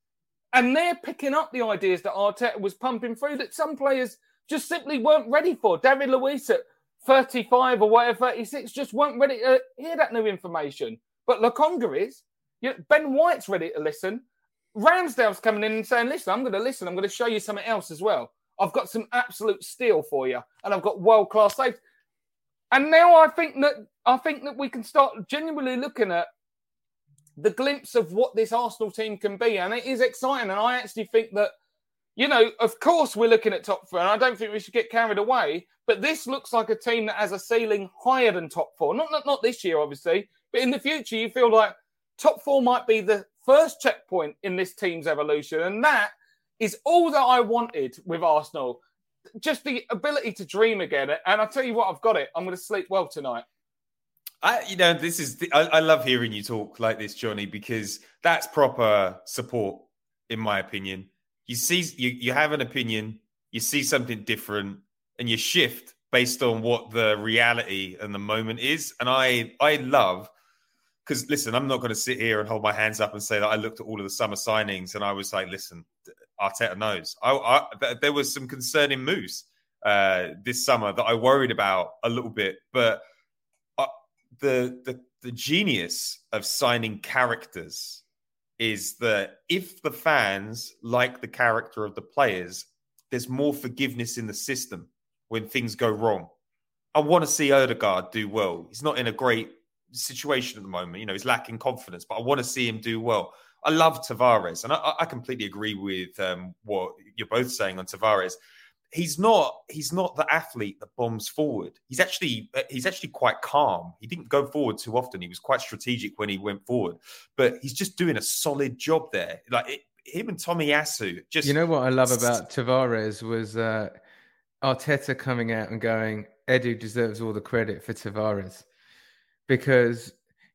and they're picking up the ideas that Arteta was pumping through that some players just simply weren't ready for. David Luiz at 35 or whatever, 36, just weren't ready to hear that new information. But Lokonga is. You know, ben White's ready to listen. Ramsdale's coming in and saying, listen, I'm going to listen. I'm going to show you something else as well. I've got some absolute steel for you, and I've got world class saves. And now I think that I think that we can start genuinely looking at the glimpse of what this Arsenal team can be, and it is exciting. And I actually think that, you know, of course we're looking at top four, and I don't think we should get carried away. But this looks like a team that has a ceiling higher than top four. Not not, not this year, obviously, but in the future, you feel like top four might be the first checkpoint in this team's evolution, and that is all that I wanted with Arsenal. Just the ability to dream again. And I'll tell you what, I've got it. I'm going to sleep well tonight. I, you know, this is. The, I, I love hearing you talk like this, Johnny, because that's proper support, in my opinion. You see, you you have an opinion, you see something different, and you shift based on what the reality and the moment is. And I, I love because listen, I'm not going to sit here and hold my hands up and say that I looked at all of the summer signings and I was like, listen, Arteta knows. I, I, there was some concerning moves uh, this summer that I worried about a little bit, but the the the genius of signing characters is that if the fans like the character of the players, there's more forgiveness in the system when things go wrong. I want to see Odegaard do well. He's not in a great situation at the moment. You know, he's lacking confidence, but I want to see him do well. I love Tavares, and I, I completely agree with um, what you're both saying on Tavares. He's not he's not the athlete that bombs forward. He's actually he's actually quite calm. He didn't go forward too often. He was quite strategic when he went forward, but he's just doing a solid job there. Like it, him and Tomiyasu. Just you know what I love about Tavares was uh, Arteta coming out and going, Edu deserves all the credit for Tavares because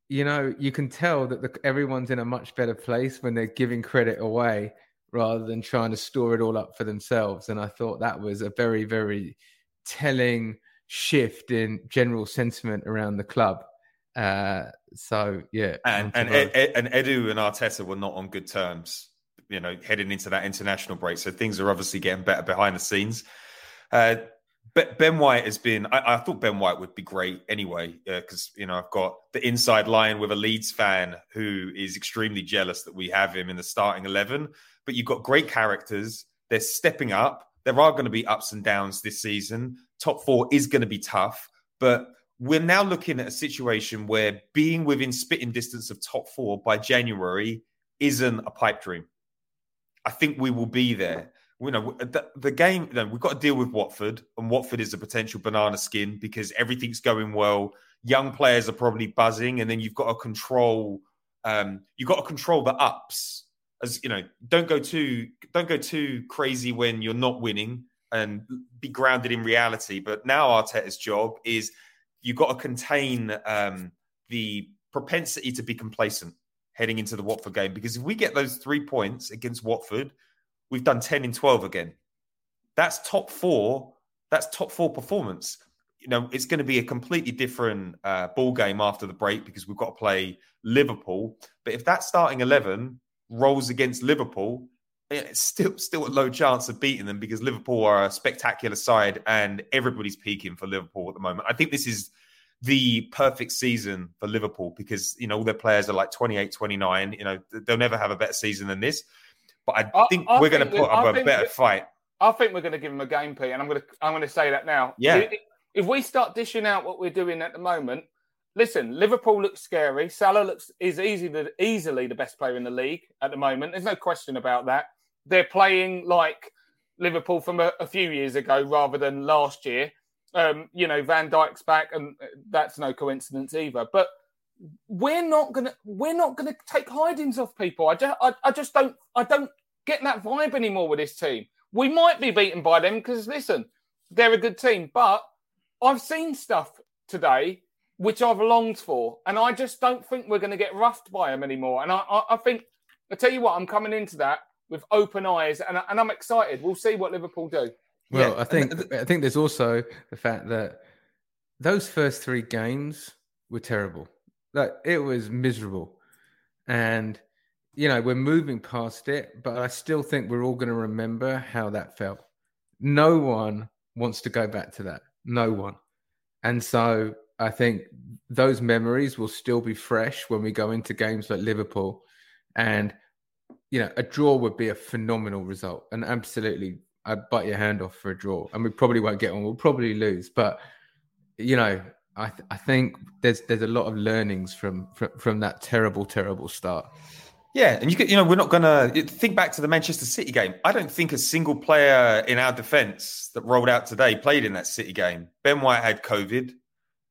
you know you can tell that the, everyone's in a much better place when they're giving credit away rather than trying to store it all up for themselves. And i thought that was a very very telling shift in general sentiment around the club. Uh, so yeah and and, Ed, Ed, and edu and arteta were not on good terms you know heading into that international break. So things are obviously getting better behind the scenes. Uh, Ben White has been. I, I, thought Ben White would be great anyway, because uh, you know I've got the inside line with a Leeds fan who is extremely jealous that we have him in the starting eleven. But you've got great characters. They're stepping up. There are going to be ups and downs this season. Top four is going to be tough, but we're now looking at a situation where being within spitting distance of top four by January isn't a pipe dream. I think we will be there you know the, the game you know, we've got to deal with watford and watford is a potential banana skin because everything's going well. Young players are probably buzzing and then you've got to control um, you've got to control the ups. As you know don't go too don't go too crazy when you're not winning and be grounded in reality. But now arteta's job is you've got to contain um, the propensity to be complacent heading into the watford game because if we get those three points against watford we've done 10 in 12 again. That's top four. That's top four performance. You know, it's going to be a completely different uh, ball game after the break because we've got to play Liverpool. But if that starting 11 rolls against Liverpool, it's still still a low chance of beating them because Liverpool are a spectacular side and everybody's peaking for Liverpool at the moment. I think this is the perfect season for Liverpool because you know all their players are like 28 29 you know they'll never have a better season than this but I, I think I we're going to put up a better fight. I think we're going to give them a game, Pete, and I'm going to I'm going to say that now. Yeah. If, if we start dishing out what we're doing at the moment, listen, Liverpool looks scary. Salah looks is easy the, easily the best player in the league at the moment. There's no question about that. They're playing like Liverpool from a, a few years ago rather than last year. Um, you know, Van Dijk's back, and that's no coincidence either. But we're not gonna we're not gonna take hidings off people. I just I, I just don't I don't get that vibe anymore with this team. We might be beaten by them because listen, they're a good team, but I've seen stuff today which I've longed for, and I just don't think we're going to get roughed by them anymore. And I, I, I think I tell you what, I'm coming into that with open eyes, and, and I'm excited. We'll see what Liverpool do. Well, Yeah, I think I think there's also the fact that those first three games were terrible. Like it was miserable, and you know we're moving past it, but I still think we're all going to remember how that felt. No one wants to go back to that. No one, and so I think those memories will still be fresh when we go into games like Liverpool, and you know a draw would be a phenomenal result, and absolutely I'd bite your hand off for a draw, and we probably won't get one. We'll probably lose, but you know, I th- I think there's there's a lot of learnings from from, from that terrible terrible start. Yeah, and you could, you know, we're not gonna think back to the Manchester City game. I don't think a single player in our defence that rolled out today played in that City game. Ben White had COVID.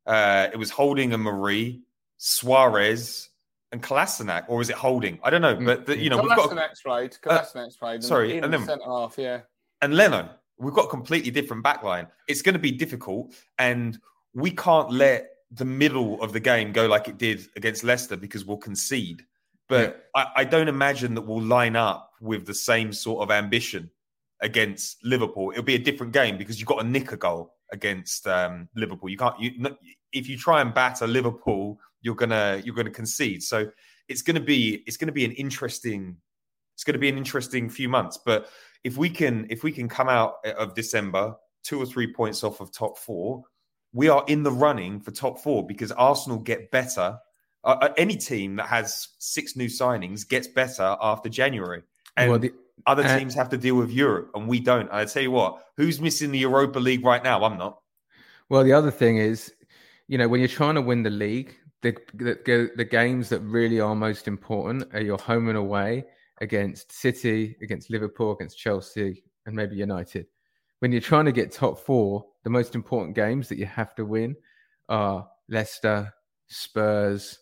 Uh, it was Holding and Mari, Soares, and Kolasinac, or was it Holding? I don't know, but the, you know, we've got Kolasinac's played. Kolasinac's played. and sorry, in and the then- centre half. Yeah. and Leno. We've got a completely different backline. It's going to be difficult, and we can't let the middle of the game go like it did against Leicester because we'll concede. But I, I don't imagine that we'll line up with the same sort of ambition against Liverpool. It'll be a different game because you've got to nick a goal against um, Liverpool. You can't. You, if you try and batter Liverpool, you're gonna you're gonna concede. So it's gonna be it's gonna be an interesting it's going to be an interesting few months. But if we can if we can come out of December two or three points off of top four, we are in the running for top four because Arsenal get better. Uh, uh, any team that has six new signings gets better after January, and Well, the- other uh, teams have to deal with Europe, and we don't. I tell you what, who's missing the Europa League right now? I'm not. Well, the other thing is, you know, when you're trying to win the league, the the, the games that really are most important are your home and away against City, against Liverpool, against Chelsea, and maybe United. When you're trying to get top four, the most important games that you have to win are Leicester, Spurs,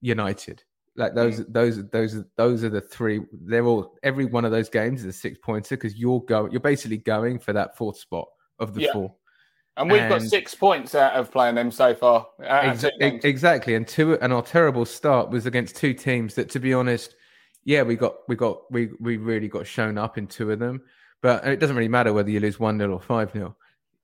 United. Like those, mm. those, those, those are the three. They're all. Every one of those games is a six pointer because you're going. You're basically going for that fourth spot of the Yeah. four. And we've got six points out of playing them so far. out Ex- two ex- games. exactly, and two and our terrible start was against two teams that, to be honest, yeah, we got we got we we really got shown up in two of them. But it doesn't really matter whether you lose one 0 or five 0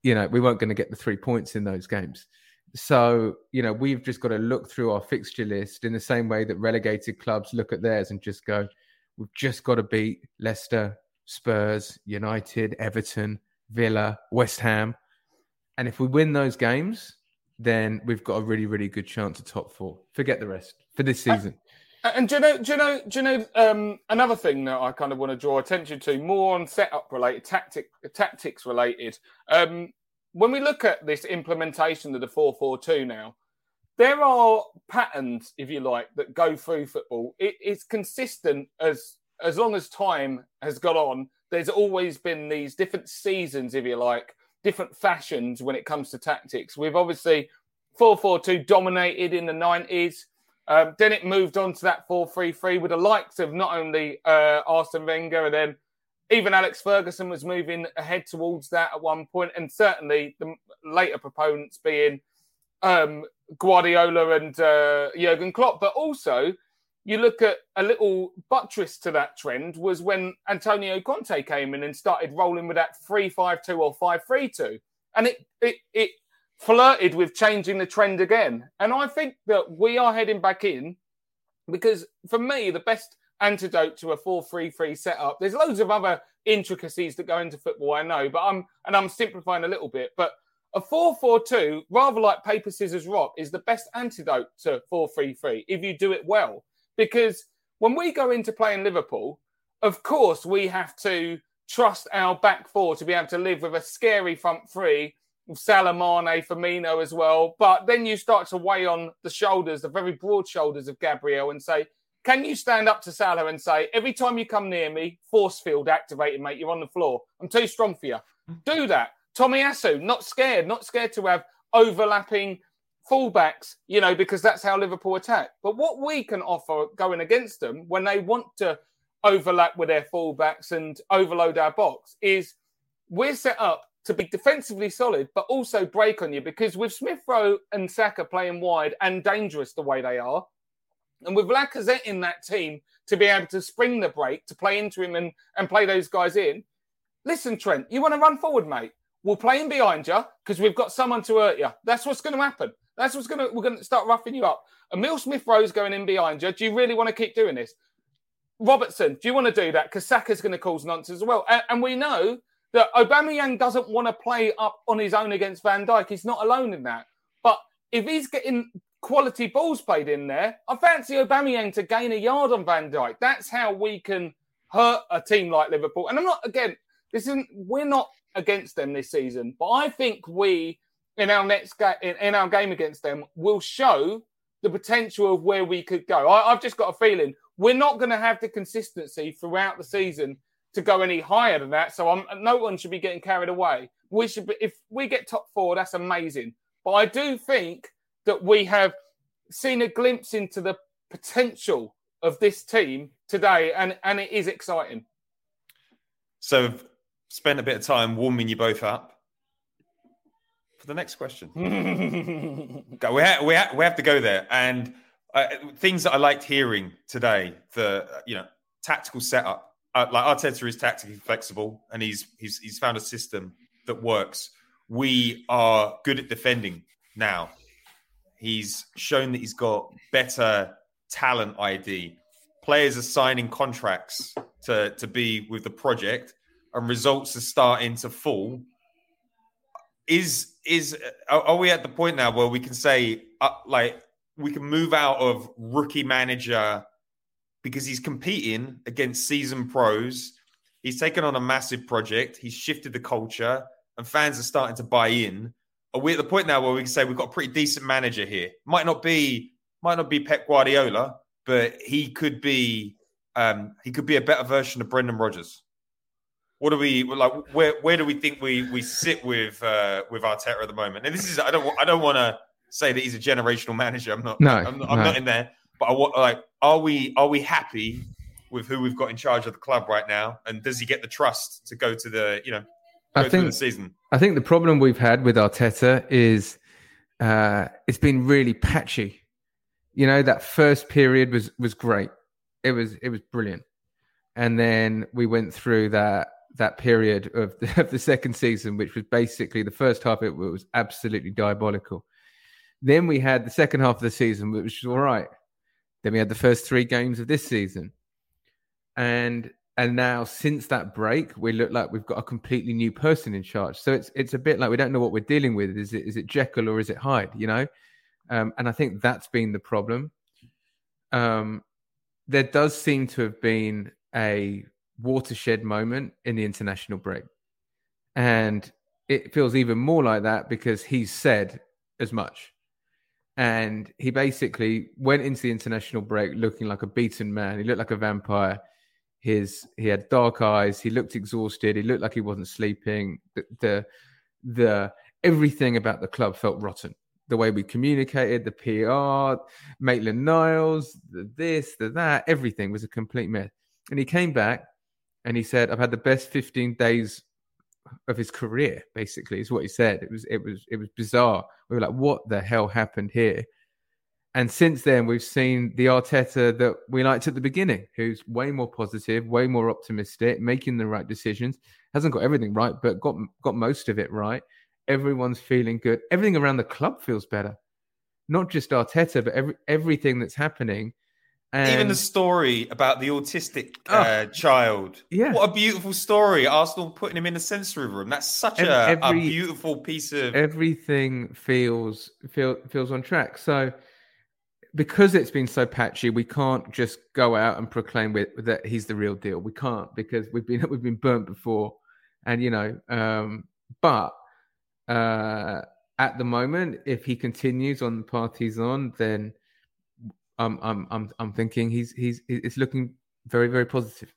You know, we weren't going to get the three points in those games. So you know, we've just got to look through our fixture list in the same way that relegated clubs look at theirs and just go, we've just got to beat Leicester, Spurs, United, Everton, Villa, West Ham. And if we win those games, then we've got a really, really good chance at top four. Forget the rest for this season. And do you know, do you know, do you know um, another thing that I kind of want to draw attention to, more on setup related, tactic, tactics related. Um, when we look at this implementation of the four four two now, there are patterns, if you like, that go through football. It, it's consistent as as long as time has gone on. There's always been these different seasons, if you like, different fashions when it comes to tactics. We've obviously four four two dominated in the nineties. Um, then it moved on to that 4 3 3 with the likes of not only uh, Arsene Wenger and then even Alex Ferguson was moving ahead towards that at one point, and certainly the later proponents being um, Guardiola and uh, Jurgen Klopp. But also, you look at a little buttress to that trend was when Antonio Conte came in and started rolling with that 3 5 2 or 5 3 2. And it, it, it flirted with changing the trend again. And I think that we are heading back in because for me, the best antidote to a 4-3-3 setup, there's loads of other intricacies that go into football, I know, but I'm and I'm simplifying a little bit, but a 4-4-2, rather like paper, scissors, rock, is the best antidote to 4-3-3 if you do it well. Because when we go into playing Liverpool, of course we have to trust our back four to be able to live with a scary front three Salah, Mane, Firmino as well. But then you start to weigh on the shoulders, the very broad shoulders of Gabriel, and say, can you stand up to Salah and say, every time you come near me, force field activated, mate, you're on the floor. I'm too strong for you. Do that. Tomiyasu, not scared, not scared to have overlapping fullbacks, you know, because that's how Liverpool attack. But what we can offer going against them when they want to overlap with their fullbacks and overload our box is we're set up to be defensively solid, but also break on you because with Smith Rowe and Saka playing wide and dangerous the way they are, and with Lacazette in that team to be able to spring the break, to play into him and, and play those guys in. Listen, Trent, you want to run forward, mate? We'll play in behind you because we've got someone to hurt you. That's what's going to happen. That's what's going to, we're going to start roughing you up. Emil Smith Rowe's going in behind you. Do you really want to keep doing this? Robertson, do you want to do that? Because Saka's going to cause nonsense as well. And, and we know that Aubameyang doesn't want to play up on his own against Van Dijk. He's not alone in that. But if he's getting quality balls played in there, I fancy Aubameyang to gain a yard on Van Dijk. That's how we can hurt a team like Liverpool. And I'm not again. This isn't. We're not against them this season, but I think we in our next game in, in, our game against them will show the potential of where we could go. I, I've just got a feeling we're not going to have the consistency throughout the season to go any higher than that. So I'm, no one should be getting carried away. We should be, if we get top four, that's amazing. But I do think that we have seen a glimpse into the potential of this team today, and, and it is exciting. So, spent a bit of time warming you both up for the next question. go, we, ha- we, ha- we have to go there. And uh, things that I liked hearing today, the you know tactical setup. Uh, like Arteta is tactically flexible, and he's he's he's found a system that works. We are good at defending now. He's shown that he's got better talent ID. Players are signing contracts to, to be with the project, and results are starting to fall. Is is are we at the point now where we can say uh, like we can move out of rookie manager because he's competing against seasoned pros. He's taken on a massive project. He's shifted the culture, and fans are starting to buy in are we at the point now where we can say we've got a pretty decent manager here? Might not be might not be Pep Guardiola, but he could be um, he could be a better version of Brendan Rodgers. What do we like? Where where do we think we we sit with uh, with Arteta at the moment? And this is I don't I don't want to say that he's a generational manager. I'm not. No, I'm, I'm no. not in there. But I want like, are we are we happy with who we've got in charge of the club right now? And does he get the trust to go to the you know go I through think the season? I think the problem we've had with Arteta is uh, it's been really patchy. You know, that first period was was great. It was it was brilliant, and then we went through that that period of the, of the second season, which was basically the first half. It was absolutely diabolical. Then we had the second half of the season, which was all right. Then we had the first three games of this season, and and now since that break, we look like we've got a completely new person in charge. So it's it's a bit like we don't know what we're dealing with. Is it is it Jekyll or is it Hyde? You know, um, and I think that's been the problem. Um, there does seem to have been a watershed moment in the international break, and it feels even more like that because he's said as much. And he basically went into the international break looking like a beaten man. He looked like a vampire. His he had dark eyes. He looked exhausted. He looked like he wasn't sleeping. The, the the everything about the club felt rotten. The way we communicated the pr maitland niles the this the that everything was a complete mess. And he came back and he said i've had the best 15 days of his career basically is what he said it was it was it was bizarre we were like what the hell happened here and since then, we've seen the Arteta that we liked at the beginning, who's way more positive, way more optimistic, making the right decisions. Hasn't got everything right, but got got most of it right. Everyone's feeling good. Everything around the club feels better. Not just Arteta, but every, everything that's happening. And Even the story about the autistic uh, child. Yeah. What a beautiful story. Arsenal putting him in the sensory room. That's such a, a beautiful piece of. everything feels feel, feels on track. So because it's been so patchy, we can't just go out and proclaim with, that he's the real deal. We can't because we've been we've been burnt before, and you know. Um, but uh, at the moment, if he continues on the path he's on, then I'm I'm I'm I'm thinking he's he's it's looking very very positive.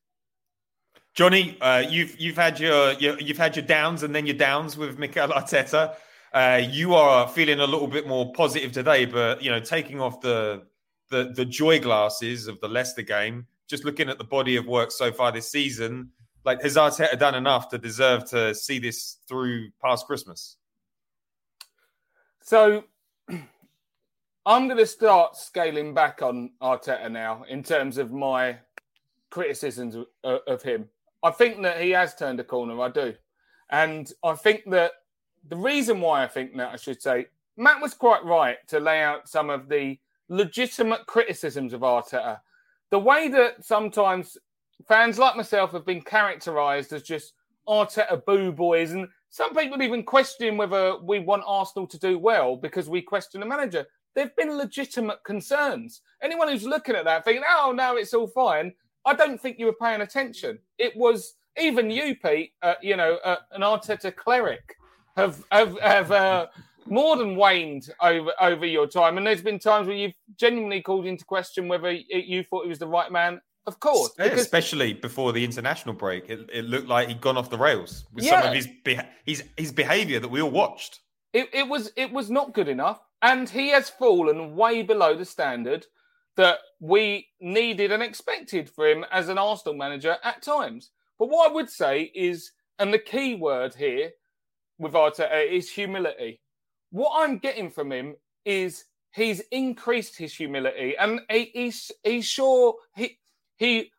Johnny, uh, you've you've had your, your you've had your downs and then your downs with Mikel Arteta. Uh, you are feeling a little bit more positive today, but you know, taking off the the the joy glasses of the Leicester game, just looking at the body of work so far this season, like has Arteta done enough to deserve to see this through past Christmas? So I'm going to start scaling back on Arteta now in terms of my criticisms of, him. I think that he has turned a corner. I do. And I think that the reason why I think that, I should say, Matt was quite right to lay out some of the legitimate criticisms of Arteta. The way that sometimes fans like myself have been characterized as just Arteta boo boys. And some people even question whether we want Arsenal to do well because we question the manager. There've been legitimate concerns. Anyone who's looking at that thinking, oh, no, it's all fine, I don't think you were paying attention. It was even you, Pete, uh, you know, uh, an Arteta cleric, have have, have uh, more than waned over over your time. And there's been times where you've genuinely called into question whether you thought he was the right man. Of course, because... especially before the international break, it, it, looked like he'd gone off the rails with yeah. some of his his his behaviour that we all watched. It, it was it was not good enough. And he has fallen way below the standard that we needed and expected for him as an Arsenal manager at times. But what I would say is, and the key word here with Arteta is humility. What I'm getting from him is he's increased his humility, and he, he's he's sure he he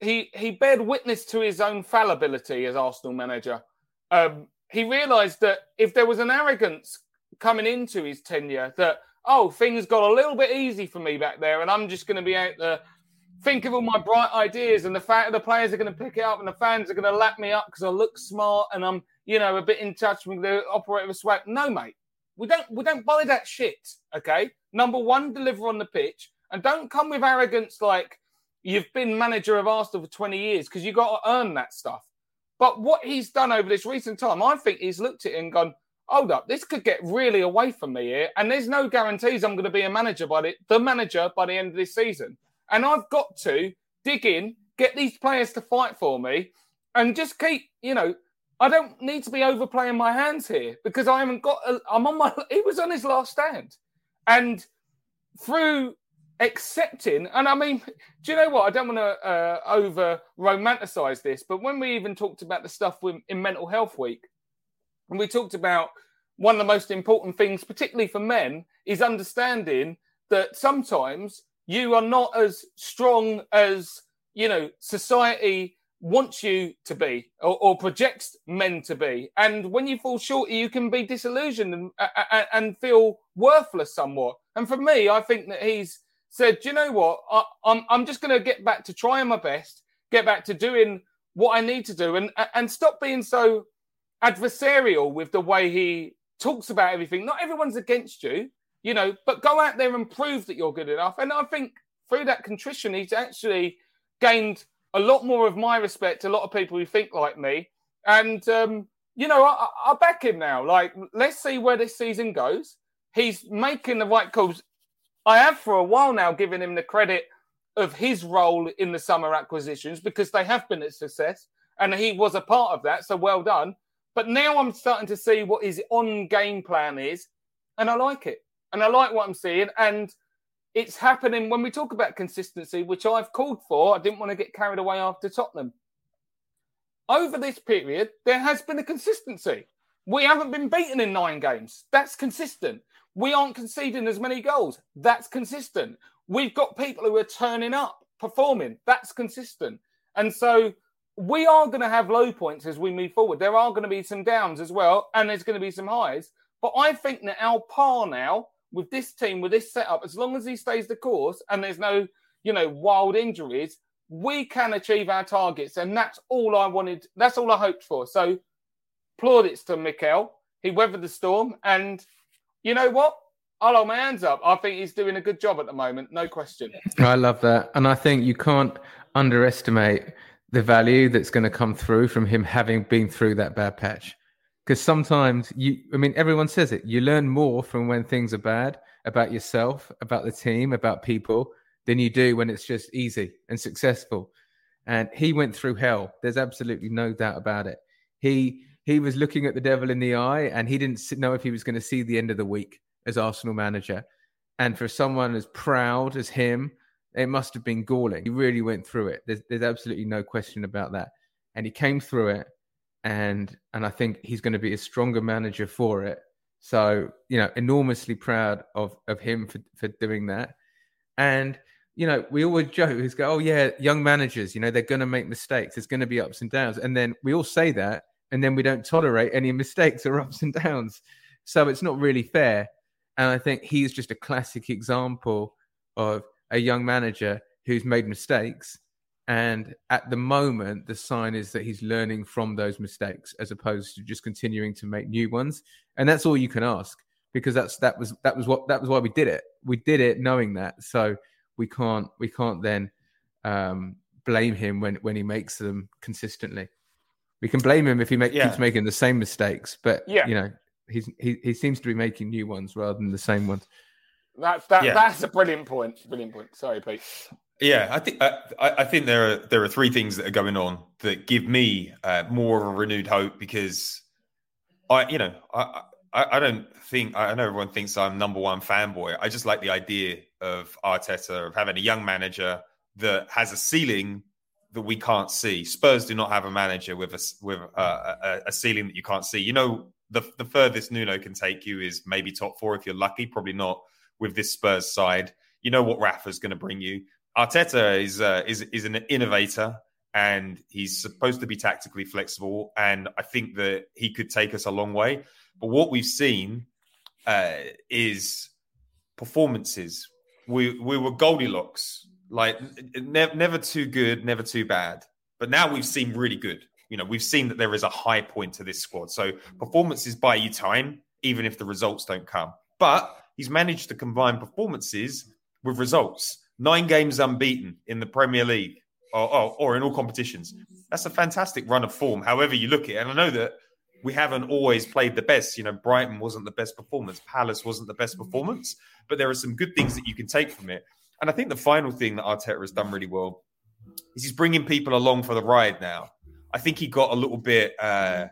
he he bared witness to his own fallibility as Arsenal manager. Um, he realised that if there was an arrogance coming into his tenure that oh things got a little bit easy for me back there, and I'm just going to be out there think of all my bright ideas, and the fact that the players are going to pick it up, and the fans are going to lap me up because I look smart and I'm you know a bit in touch with the operator of swag. No, mate, we don't we don't buy that shit. Okay, number one, deliver on the pitch, and don't come with arrogance like you've been manager of Arsenal for 20 years because you got to earn that stuff. But what he's done over this recent time, I think he's looked at it and gone, hold up, this could get really away from me here. And there's no guarantees I'm going to be a manager by the, the manager by the end of this season. And I've got to dig in, get these players to fight for me, and just keep, you know, I don't need to be overplaying my hands here because I haven't got. I'm on my. He was on his last stand, and through accepting, and I mean, do you know what? I don't want to uh, over romanticize this, but when we even talked about the stuff in Mental Health Week, and we talked about one of the most important things, particularly for men, is understanding that sometimes you are not as strong as you know society wants you to be or, or projects men to be. And when you fall short you can be disillusioned and, and, and feel worthless somewhat. And for me i think that he's said you know what? I, I'm, I'm just going to get back to trying my best get back to doing what i need to do and and stop being so adversarial with the way he talks about everything. Not everyone's against you, you know, but go out there and prove that you're good enough. And I think through that contrition, he's actually gained a lot more of my respect. A lot of people who think like me, and um, you know, I, I back him now. Like, let's see where this season goes. He's making the right calls. I have for a while now given him the credit of his role in the summer acquisitions because they have been a success and he was a part of that. So well done. But now I'm starting to see what his on game plan is, and I like it. And I like what I'm seeing. And it's happening when we talk about consistency, which I've called for. I didn't want to get carried away after Tottenham. Over this period, there has been a consistency. We haven't been beaten in nine games. That's consistent. We aren't conceding as many goals. That's consistent. We've got people who are turning up, performing. That's consistent. And so we are going to have low points as we move forward. There are going to be some downs as well, and there's going to be some highs. But I think that our par now with this team, with this setup, as long as he stays the course and there's no, you know, wild injuries, we can achieve our targets. And that's all I wanted. That's all I hoped for. So plaudits to Mikel. He weathered the storm. And you know what? I'll hold my hands up. I think he's doing a good job at the moment. No question. I love that. And I think you can't underestimate the value that's going to come through from him having been through that bad patch. because sometimes you, I mean, everyone says it. You learn more from when things are bad about yourself, about the team, about people than you do when it's just easy and successful. And he went through hell. There's absolutely no doubt about it. He he was looking at the devil in the eye, and he didn't know if he was going to see the end of the week as Arsenal manager. And for someone as proud as him, it must have been galling. He really went through it. There's, there's absolutely no question about that. And he came through it, and and I think he's going to be a stronger manager for it. So you know, enormously proud of of him for for doing that. And you know, we always joke, we go, oh, yeah, young managers, you know, they're going to make mistakes. There's going to be ups and downs. And then we all say that, and then we don't tolerate any mistakes or ups and downs. So it's not really fair. And I think he's just a classic example of a young manager who's made mistakes. And at the moment, the sign is that he's learning from those mistakes as opposed to just continuing to make new ones. And that's all you can ask because that's that was that was what that was why we did it. We did it knowing that. So we can't we can't then um, blame him when when he makes them consistently. We can blame him if he make, Yeah. keeps making the same mistakes, but Yeah. you know he's he, he seems to be making new ones rather than the same ones. That's that. Yeah. That's a brilliant point. Brilliant point. Sorry, Pete. Yeah, I think I, I I think there are there are three things that are going on that give me uh, more of a renewed hope because I you know I, I I don't think I know everyone thinks I'm number one fanboy. I just like the idea of Arteta of having a young manager that has a ceiling that we can't see. Spurs do not have a manager with a with a, a, a ceiling that you can't see. You know the the furthest Nuno can take you is maybe top four if you're lucky. Probably not with this Spurs side. You know what Rafa's going to bring you. Arteta is uh, is is an innovator and he's supposed to be tactically flexible. And I think that he could take us a long way. But what we've seen uh, is performances. We we were Goldilocks, like ne- never too good, never too bad. But now we've seen really good. You know, we've seen that there is a high point to this squad. So performances buy you time, even if the results don't come. But he's managed to combine performances with results. Nine games unbeaten in the Premier League or, or, or in all competitions. That's a fantastic run of form, however you look at it. And I know that we haven't always played the best. You know, Brighton wasn't the best performance, Palace wasn't the best performance, but there are some good things that you can take from it. And I think the final thing that Arteta has done really well is he's bringing people along for the ride now. I think he got a little bit, uh,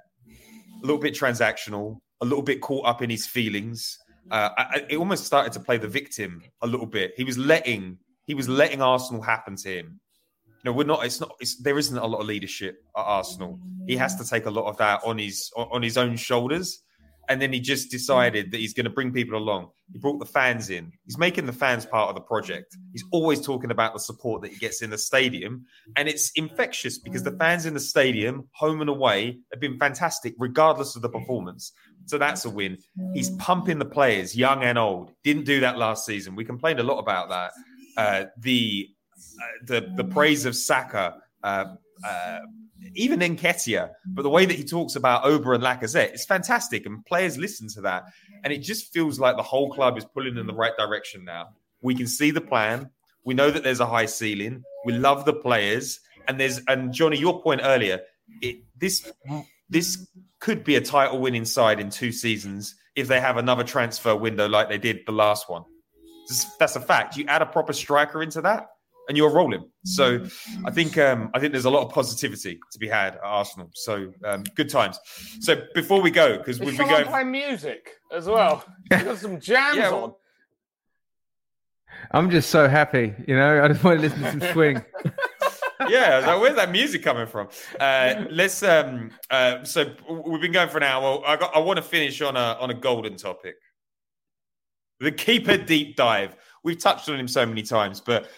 a little bit transactional, a little bit caught up in his feelings. Uh, I, it almost started to play the victim a little bit. He was letting he was letting Arsenal happen to him. No, we're not. It's not. It's, there isn't a lot of leadership at Arsenal. He has to take a lot of that on his on his own shoulders, and then he just decided that he's going to bring people along. He brought the fans in. He's making the fans part of the project. He's always talking about the support that he gets in the stadium, and it's infectious because the fans in the stadium, home and away, have been fantastic regardless of the performance. So that's a win. He's pumping the players, young and old. Didn't do that last season. We complained a lot about that. Uh, the uh, the the praise of Saka, uh, uh, even Nketiah, but the way that he talks about Auba and Lacazette is fantastic, and players listen to that, and it just feels like the whole club is pulling in the right direction now. We can see the plan. We know that there's a high ceiling. We love the players, and there's and Johnny, your point earlier, it, this this could be a title winning side in two seasons if they have another transfer window like they did the last one. Just- That's a fact. You add a proper striker into that, and you're rolling. So I think um, I think there's a lot of positivity to be had at Arsenal. So um, good times. So before we go, because we've been someone going. playing music as well? We've got some jams Yeah, on. I'm just so happy, you know. I just want to listen to some swing. yeah, like, where's that music coming from? Uh, let's. Um, uh, so we've been going for an hour. I got. I want to finish on a on a golden topic. The keeper deep dive. We've touched on him so many times, but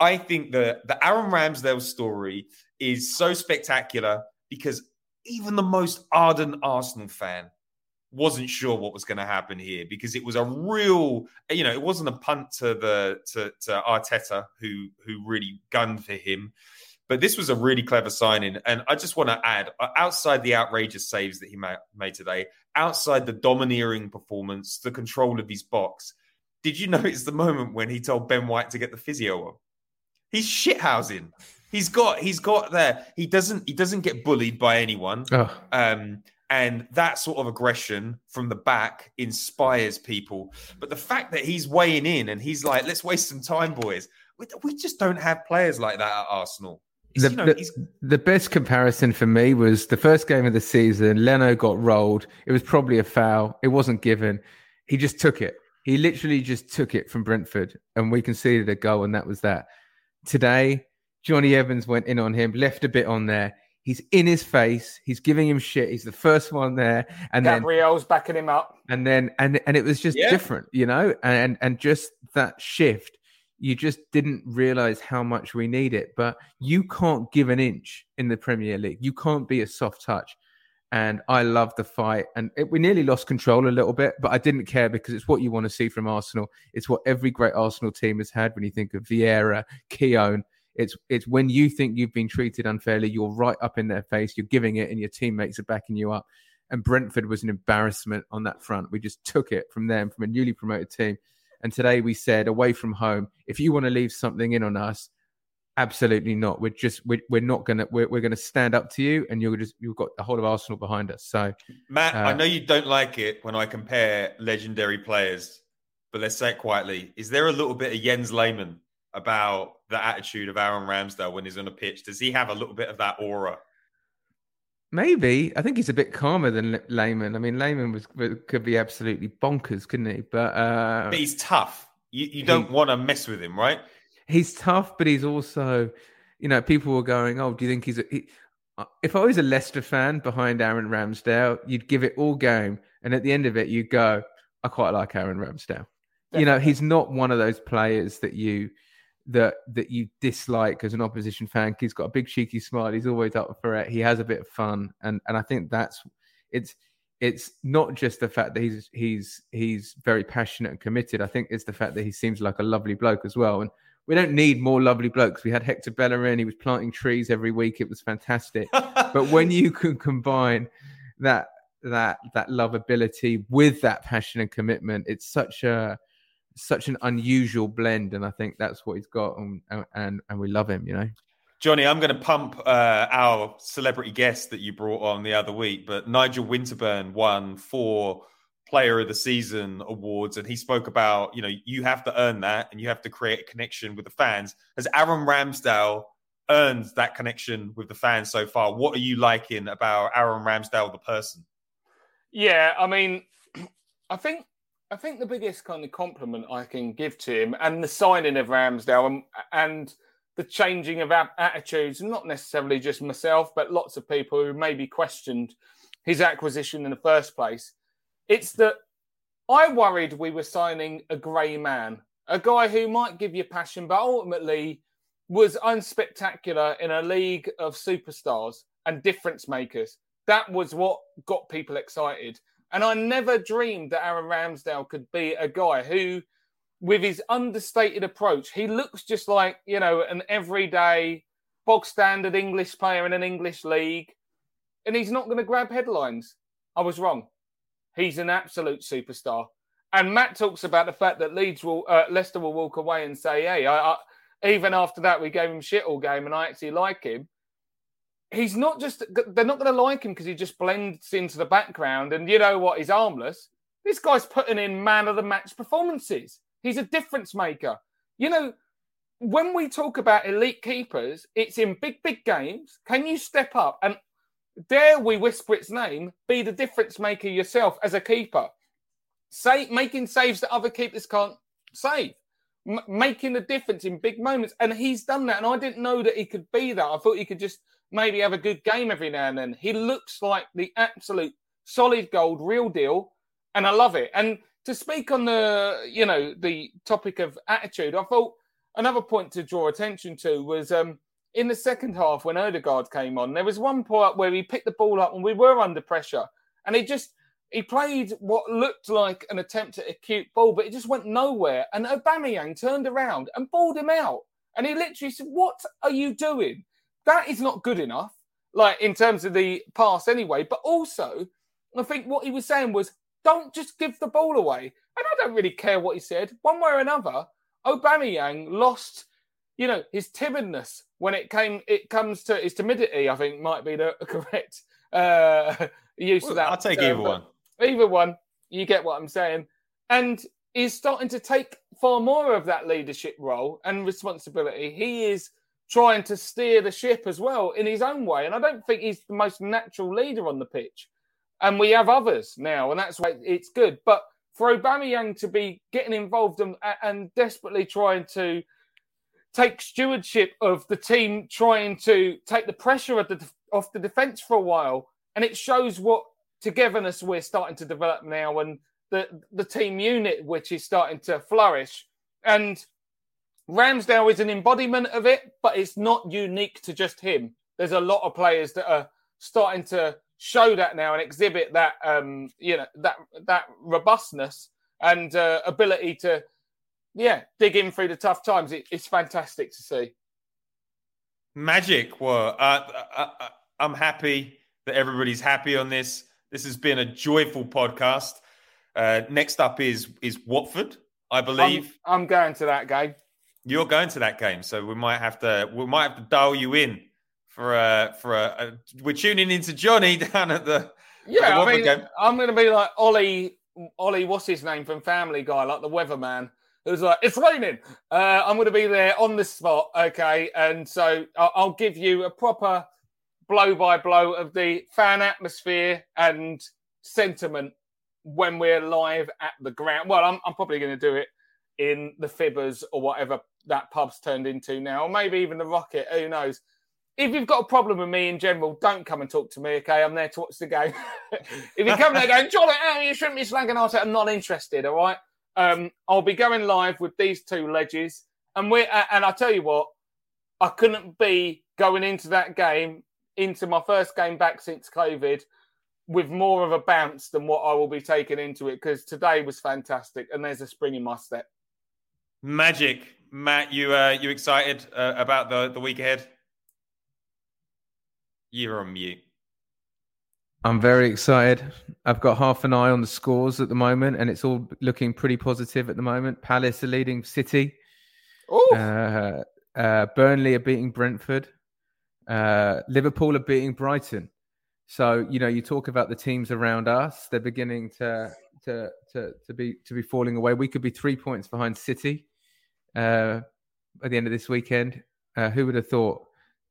I think the the Aaron Ramsdale story is so spectacular because even the most ardent Arsenal fan wasn't sure what was going to happen here because it was a real, you know, it wasn't a punt to the to, to Arteta who who really gunned for him, but this was a really clever signing. And I just want to add, uh, outside the outrageous saves that he made today, outside the domineering performance, the control of his box, did you notice the moment when he told Ben White to get the physio on? He's shithousing. He's got he's got there. He doesn't he doesn't get bullied by anyone. Oh. Um, And that sort of aggression from the back inspires people. But the fact that he's weighing in and he's like, let's waste some time, boys. We, we just don't have players like that at Arsenal. The, you know, the, the best comparison for me was the first game of the season. Leno got rolled. It was probably a foul. It wasn't given. He just took it. He literally just took it from Brentford, and we conceded a goal, and that was that. Today, Jonny Evans went in on him, left a bit on there. He's in his face. He's giving him shit. He's the first one there, and then Gabriel's backing him up. and then and and it was just Yeah. different you know and and just that shift you just didn't realize how much we need it. But you can't give an inch in the premier league. You can't be a soft touch. And i love the fight. And it, we nearly lost control a little bit but i didn't care because it's what you want to see from arsenal. It's what every great arsenal team has had when you think of vieira keown. It's it's when you think you've been treated unfairly you're right up in their face. You're giving it and your teammates are backing you up. And Brentford was an embarrassment on that front. We just took it from them, from a newly promoted team. And today we said, away from home, if you want to leave something in on us, absolutely not. We're just we're, we're not gonna we're, we're gonna stand up to you, and you're just you've got the whole of Arsenal behind us. So Matt, I uh, know you don't like it when I compare legendary players, but let's say it quietly. Is there a little bit of Jens Lehmann about the attitude of Aaron Ramsdale when he's on a pitch? Does he have a little bit of that aura? Maybe I think he's a bit calmer than Le- Lehmann. I mean, Lehmann was could be absolutely bonkers, couldn't he? But uh, But he's tough. You, you don't want to mess with him, right? he's tough, but he's also, you know, people were going, "Oh, do you think he's?" A, he, uh, if I was a Leicester fan behind Aaron Ramsdale, you'd give it all game, and at the end of it, you go, "I quite like Aaron Ramsdale." You know, he's not one of those players that you that that you dislike as an opposition fan. He's got a big cheeky smile. He's always up for it. He has a bit of fun, and and I think that's it's it's not just the fact that he's he's he's very passionate and committed. I think it's the fact that he seems like a lovely bloke as well. And we don't need more lovely blokes. We had Hector Bellerin. He was planting trees every week. It was fantastic. but when you can combine that that that lovability with that passion and commitment, it's such a such an unusual blend. And I think that's what he's got, and and, and we love him. You know. Johnny, I'm going to pump uh, our celebrity guest that you brought on the other week, but Nigel Winterburn won four Player of the Season awards, and he spoke about you know you have to earn that, and you have to create a connection with the fans. Has Aaron Ramsdale earned that connection with the fans so far? What are you liking about Aaron Ramsdale, the person? Yeah, I mean, I think I think the biggest kind of compliment I can give to him and the signing of Ramsdale and, and the changing of attitudes, not necessarily just myself, but lots of people who maybe questioned his acquisition in the first place. It's that I worried we were signing a grey man, a guy who might give you passion, but ultimately was unspectacular in a league of superstars and difference makers. That was what got people excited. And I never dreamed that Aaron Ramsdale could be a guy who, with his understated approach, he looks just like, you know, an everyday, bog standard English player in an English league. And he's not going to grab headlines. I was wrong. He's an absolute superstar. And Matt talks about the fact that Leeds will, uh, Leicester will walk away and say, "Hey, I, I, even after that, we gave him shit all game, and I actually like him." He's not just; they're not going to like him because he just blends into the background. And you know what? He's armless This guy's putting in man of the match performances. He's a difference maker. You know, when we talk about elite keepers, it's in big, big games. Can you step up and dare we whisper its name? Be the difference maker yourself as a keeper say making saves that other keepers can't save, M- making the difference in big moments, and he's done that. And I didn't know that he could be that. I thought he could just maybe have a good game every now and then. He looks like the absolute solid gold, real deal, and I love it. And to speak on the you know the topic of attitude, I thought another point to draw attention to was. um in the second half, when Odegaard came on, there was one point where he picked the ball up and we were under pressure, and he just he played what looked like an attempt at a cute ball, but it just went nowhere. And Aubameyang turned around and balled him out. And he literally said, "What are you doing? That is not good enough." Like in terms of the pass, anyway. But also, I think what he was saying was, "Don't just give the ball away." And I don't really care what he said. One way or another, Obama Aubameyang lost, you know, his timidness when it came. It comes to his timidity. I think might be the correct uh, to Well, that. I'll take term, either one. Either one. You get what I'm saying. And he's starting to take far more of that leadership role and responsibility. He is trying to steer the ship as well in his own way. And I don't think he's the most natural leader on the pitch. And we have others now, and that's why it's good. But for Aubameyang to be getting involved and, and desperately trying to take stewardship of the team, trying to take the pressure of the, off the defence for a while, and it shows what togetherness we're starting to develop now, and the the team unit which is starting to flourish. And Ramsdale is an embodiment of it, but it's not unique to just him. There's a lot of players that are starting to show that now and exhibit that um, you know that that robustness and uh, ability to yeah dig in through the tough times. It, it's fantastic to see. Magic. Well, uh, uh, uh, I'm happy that everybody's happy on this. This has been a joyful podcast. Uh, next up is is Watford, I believe. I'm, I'm going to that game. You're going to that game, so we might have to we might have to dial you in for a for a. a we're tuning into Johnny down at the Yeah, the I mean, game. I'm going to be like Ollie. Ollie, what's his name from Family Guy, like the weatherman, who's like, "It's raining." Uh, I'm going to be there on the spot, okay? And so I'll, I'll give you a proper blow by blow of the fan atmosphere and sentiment when we're live at the ground. Well, I'm, I'm probably going to do it in the Fibbers or whatever that pub's turned into now, or maybe even the Rocket. Who knows? If you've got a problem with me in general, don't come and talk to me, okay? I'm there to watch the game. if you come there going, Johnny, oh, you shouldn't be slagging out, I'm not interested, all right? Um, I'll be going live with these two ledges. And we are and I tell you what, I couldn't be going into that game, into my first game back since COVID, with more of a bounce than what I will be taking into it because today was fantastic and there's a spring in my step. Magic, Matt. You uh, you excited uh, about the the week ahead? You're on mute. I'm very excited. I've got half an eye on the scores at the moment, and it's all looking pretty positive at the moment. Palace are leading City. Uh, uh, Burnley are beating Brentford. Uh, Liverpool are beating Brighton. So you know, you talk about the teams around us; they're beginning to to to to be to be falling away. We could be three points behind City uh, at the end of this weekend. Uh, who would have thought?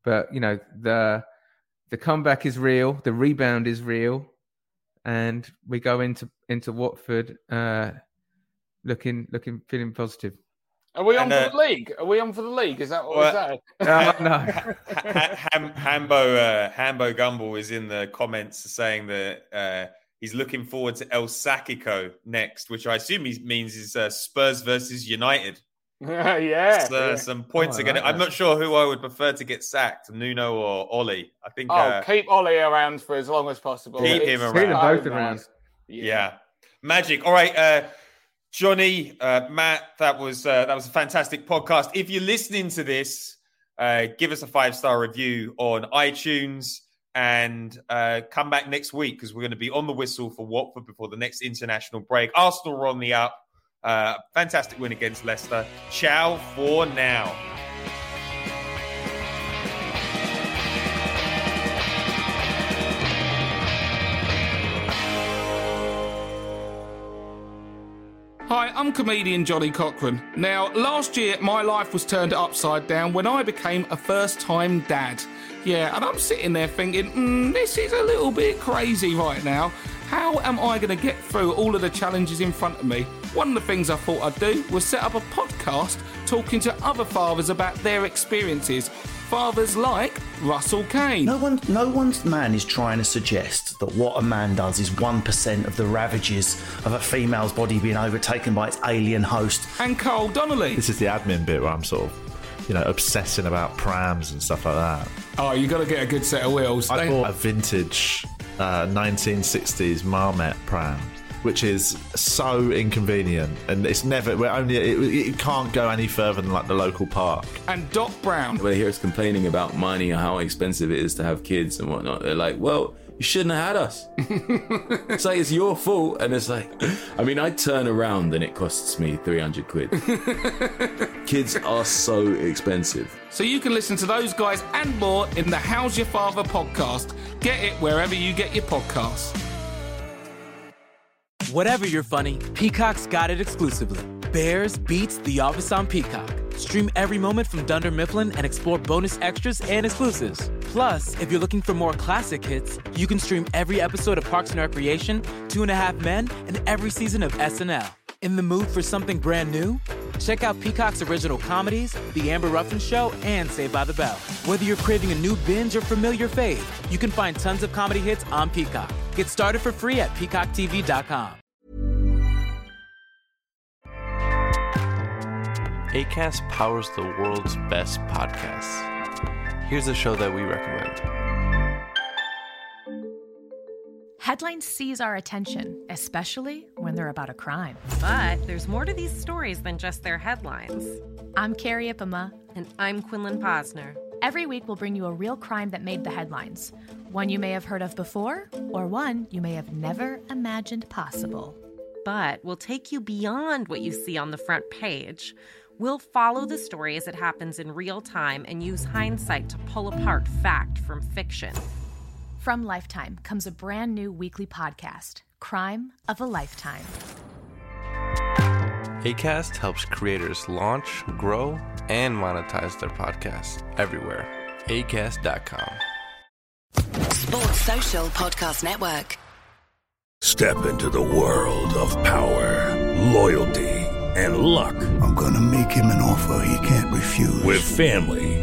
But you know, the the comeback is real, the rebound is real, and we go into into Watford uh, looking looking feeling positive. Are we on And, for the league? Are we on for the league? Is that what was Well, that? Oh, no. Ham, Hambo uh, Hambo Gumble is in the comments saying that uh, he's looking forward to El Sacico next, which I assume he means is uh, Spurs versus United. yeah, So, yeah. Some points Oh, I are going to. like I'm not sure who I would prefer to get sacked, Nuno or Ollie. I think. Oh, uh, keep Ollie around for as long as possible. Keep It's him around. Keep them so both around. nice. Yeah. Magic. All right, uh, Johnny, uh, Matt, that was uh, that was a fantastic podcast. If you're listening to this, uh, give us a five star review on iTunes and uh, come back next week because we're going to be on the whistle for Watford before the next international break. Arsenal are on the up. Uh, fantastic win against Leicester. Ciao for now. Hi, I'm comedian Johnny Cochran. Now, last year my life was turned upside down when I became a first time dad. Yeah, and I'm sitting there thinking, mm, this is a little bit crazy right now. How am I going to get through all of the challenges in front of me? One of the things I thought I'd do was set up a podcast talking to other fathers about their experiences. Fathers like Russell Kane. No one, no one's man is trying to suggest that what a man does is one percent of the ravages of a female's body being overtaken by its alien host. And Carl Donnelly. This is the admin bit where I'm sort of, you know, obsessing about prams and stuff like that. Oh, you got to get a good set of wheels. I They- bought a vintage uh, 1960s Marmet pram, which is so inconvenient, and it's never. We're only it, it can't go any further than like the local park. and Doc Brown. When I hear us complaining about money and how expensive it is to have kids and whatnot, they're like, well, you shouldn't have had us. it's like, it's your fault. And it's like, I mean, I turn around and it costs me 300 quid. kids are so expensive. So you can listen to those guys and more in the How's Your Father podcast. Get it wherever you get your podcasts. Whatever you're funny, Peacock's got it exclusively. Bears beets The Office on Peacock. Stream every moment from Dunder Mifflin and explore bonus extras and exclusives. Plus, if you're looking for more classic hits, you can stream every episode of Parks and Recreation, Two and a Half Men, and every season of SNL. In the mood for something brand new? Check out Peacock's original comedies, The Amber Ruffin Show, and Saved by the Bell. Whether you're craving a new binge or familiar fave, you can find tons of comedy hits on Peacock. Get started for free at peacocktv.com. ACAST powers the world's best podcasts. Here's a show that we recommend. Headlines seize our attention, especially when they're about a crime. But there's more to these stories than just their headlines. I'm Carrie Ipama. And I'm Quinlan Posner. Every week, we'll bring you a real crime that made the headlines one you may have heard of before, or one you may have never imagined possible. But we'll take you beyond what you see on the front page. We'll follow the story as it happens in real time and use hindsight to pull apart fact from fiction. From Lifetime comes a brand new weekly podcast, Crime of a Lifetime. ACAST helps creators launch, grow, and monetize their podcasts everywhere. ACAST.com. Sports Social Podcast Network. Step into the world of power, loyalty, and luck. I'm going to make him an offer he can't refuse. With family,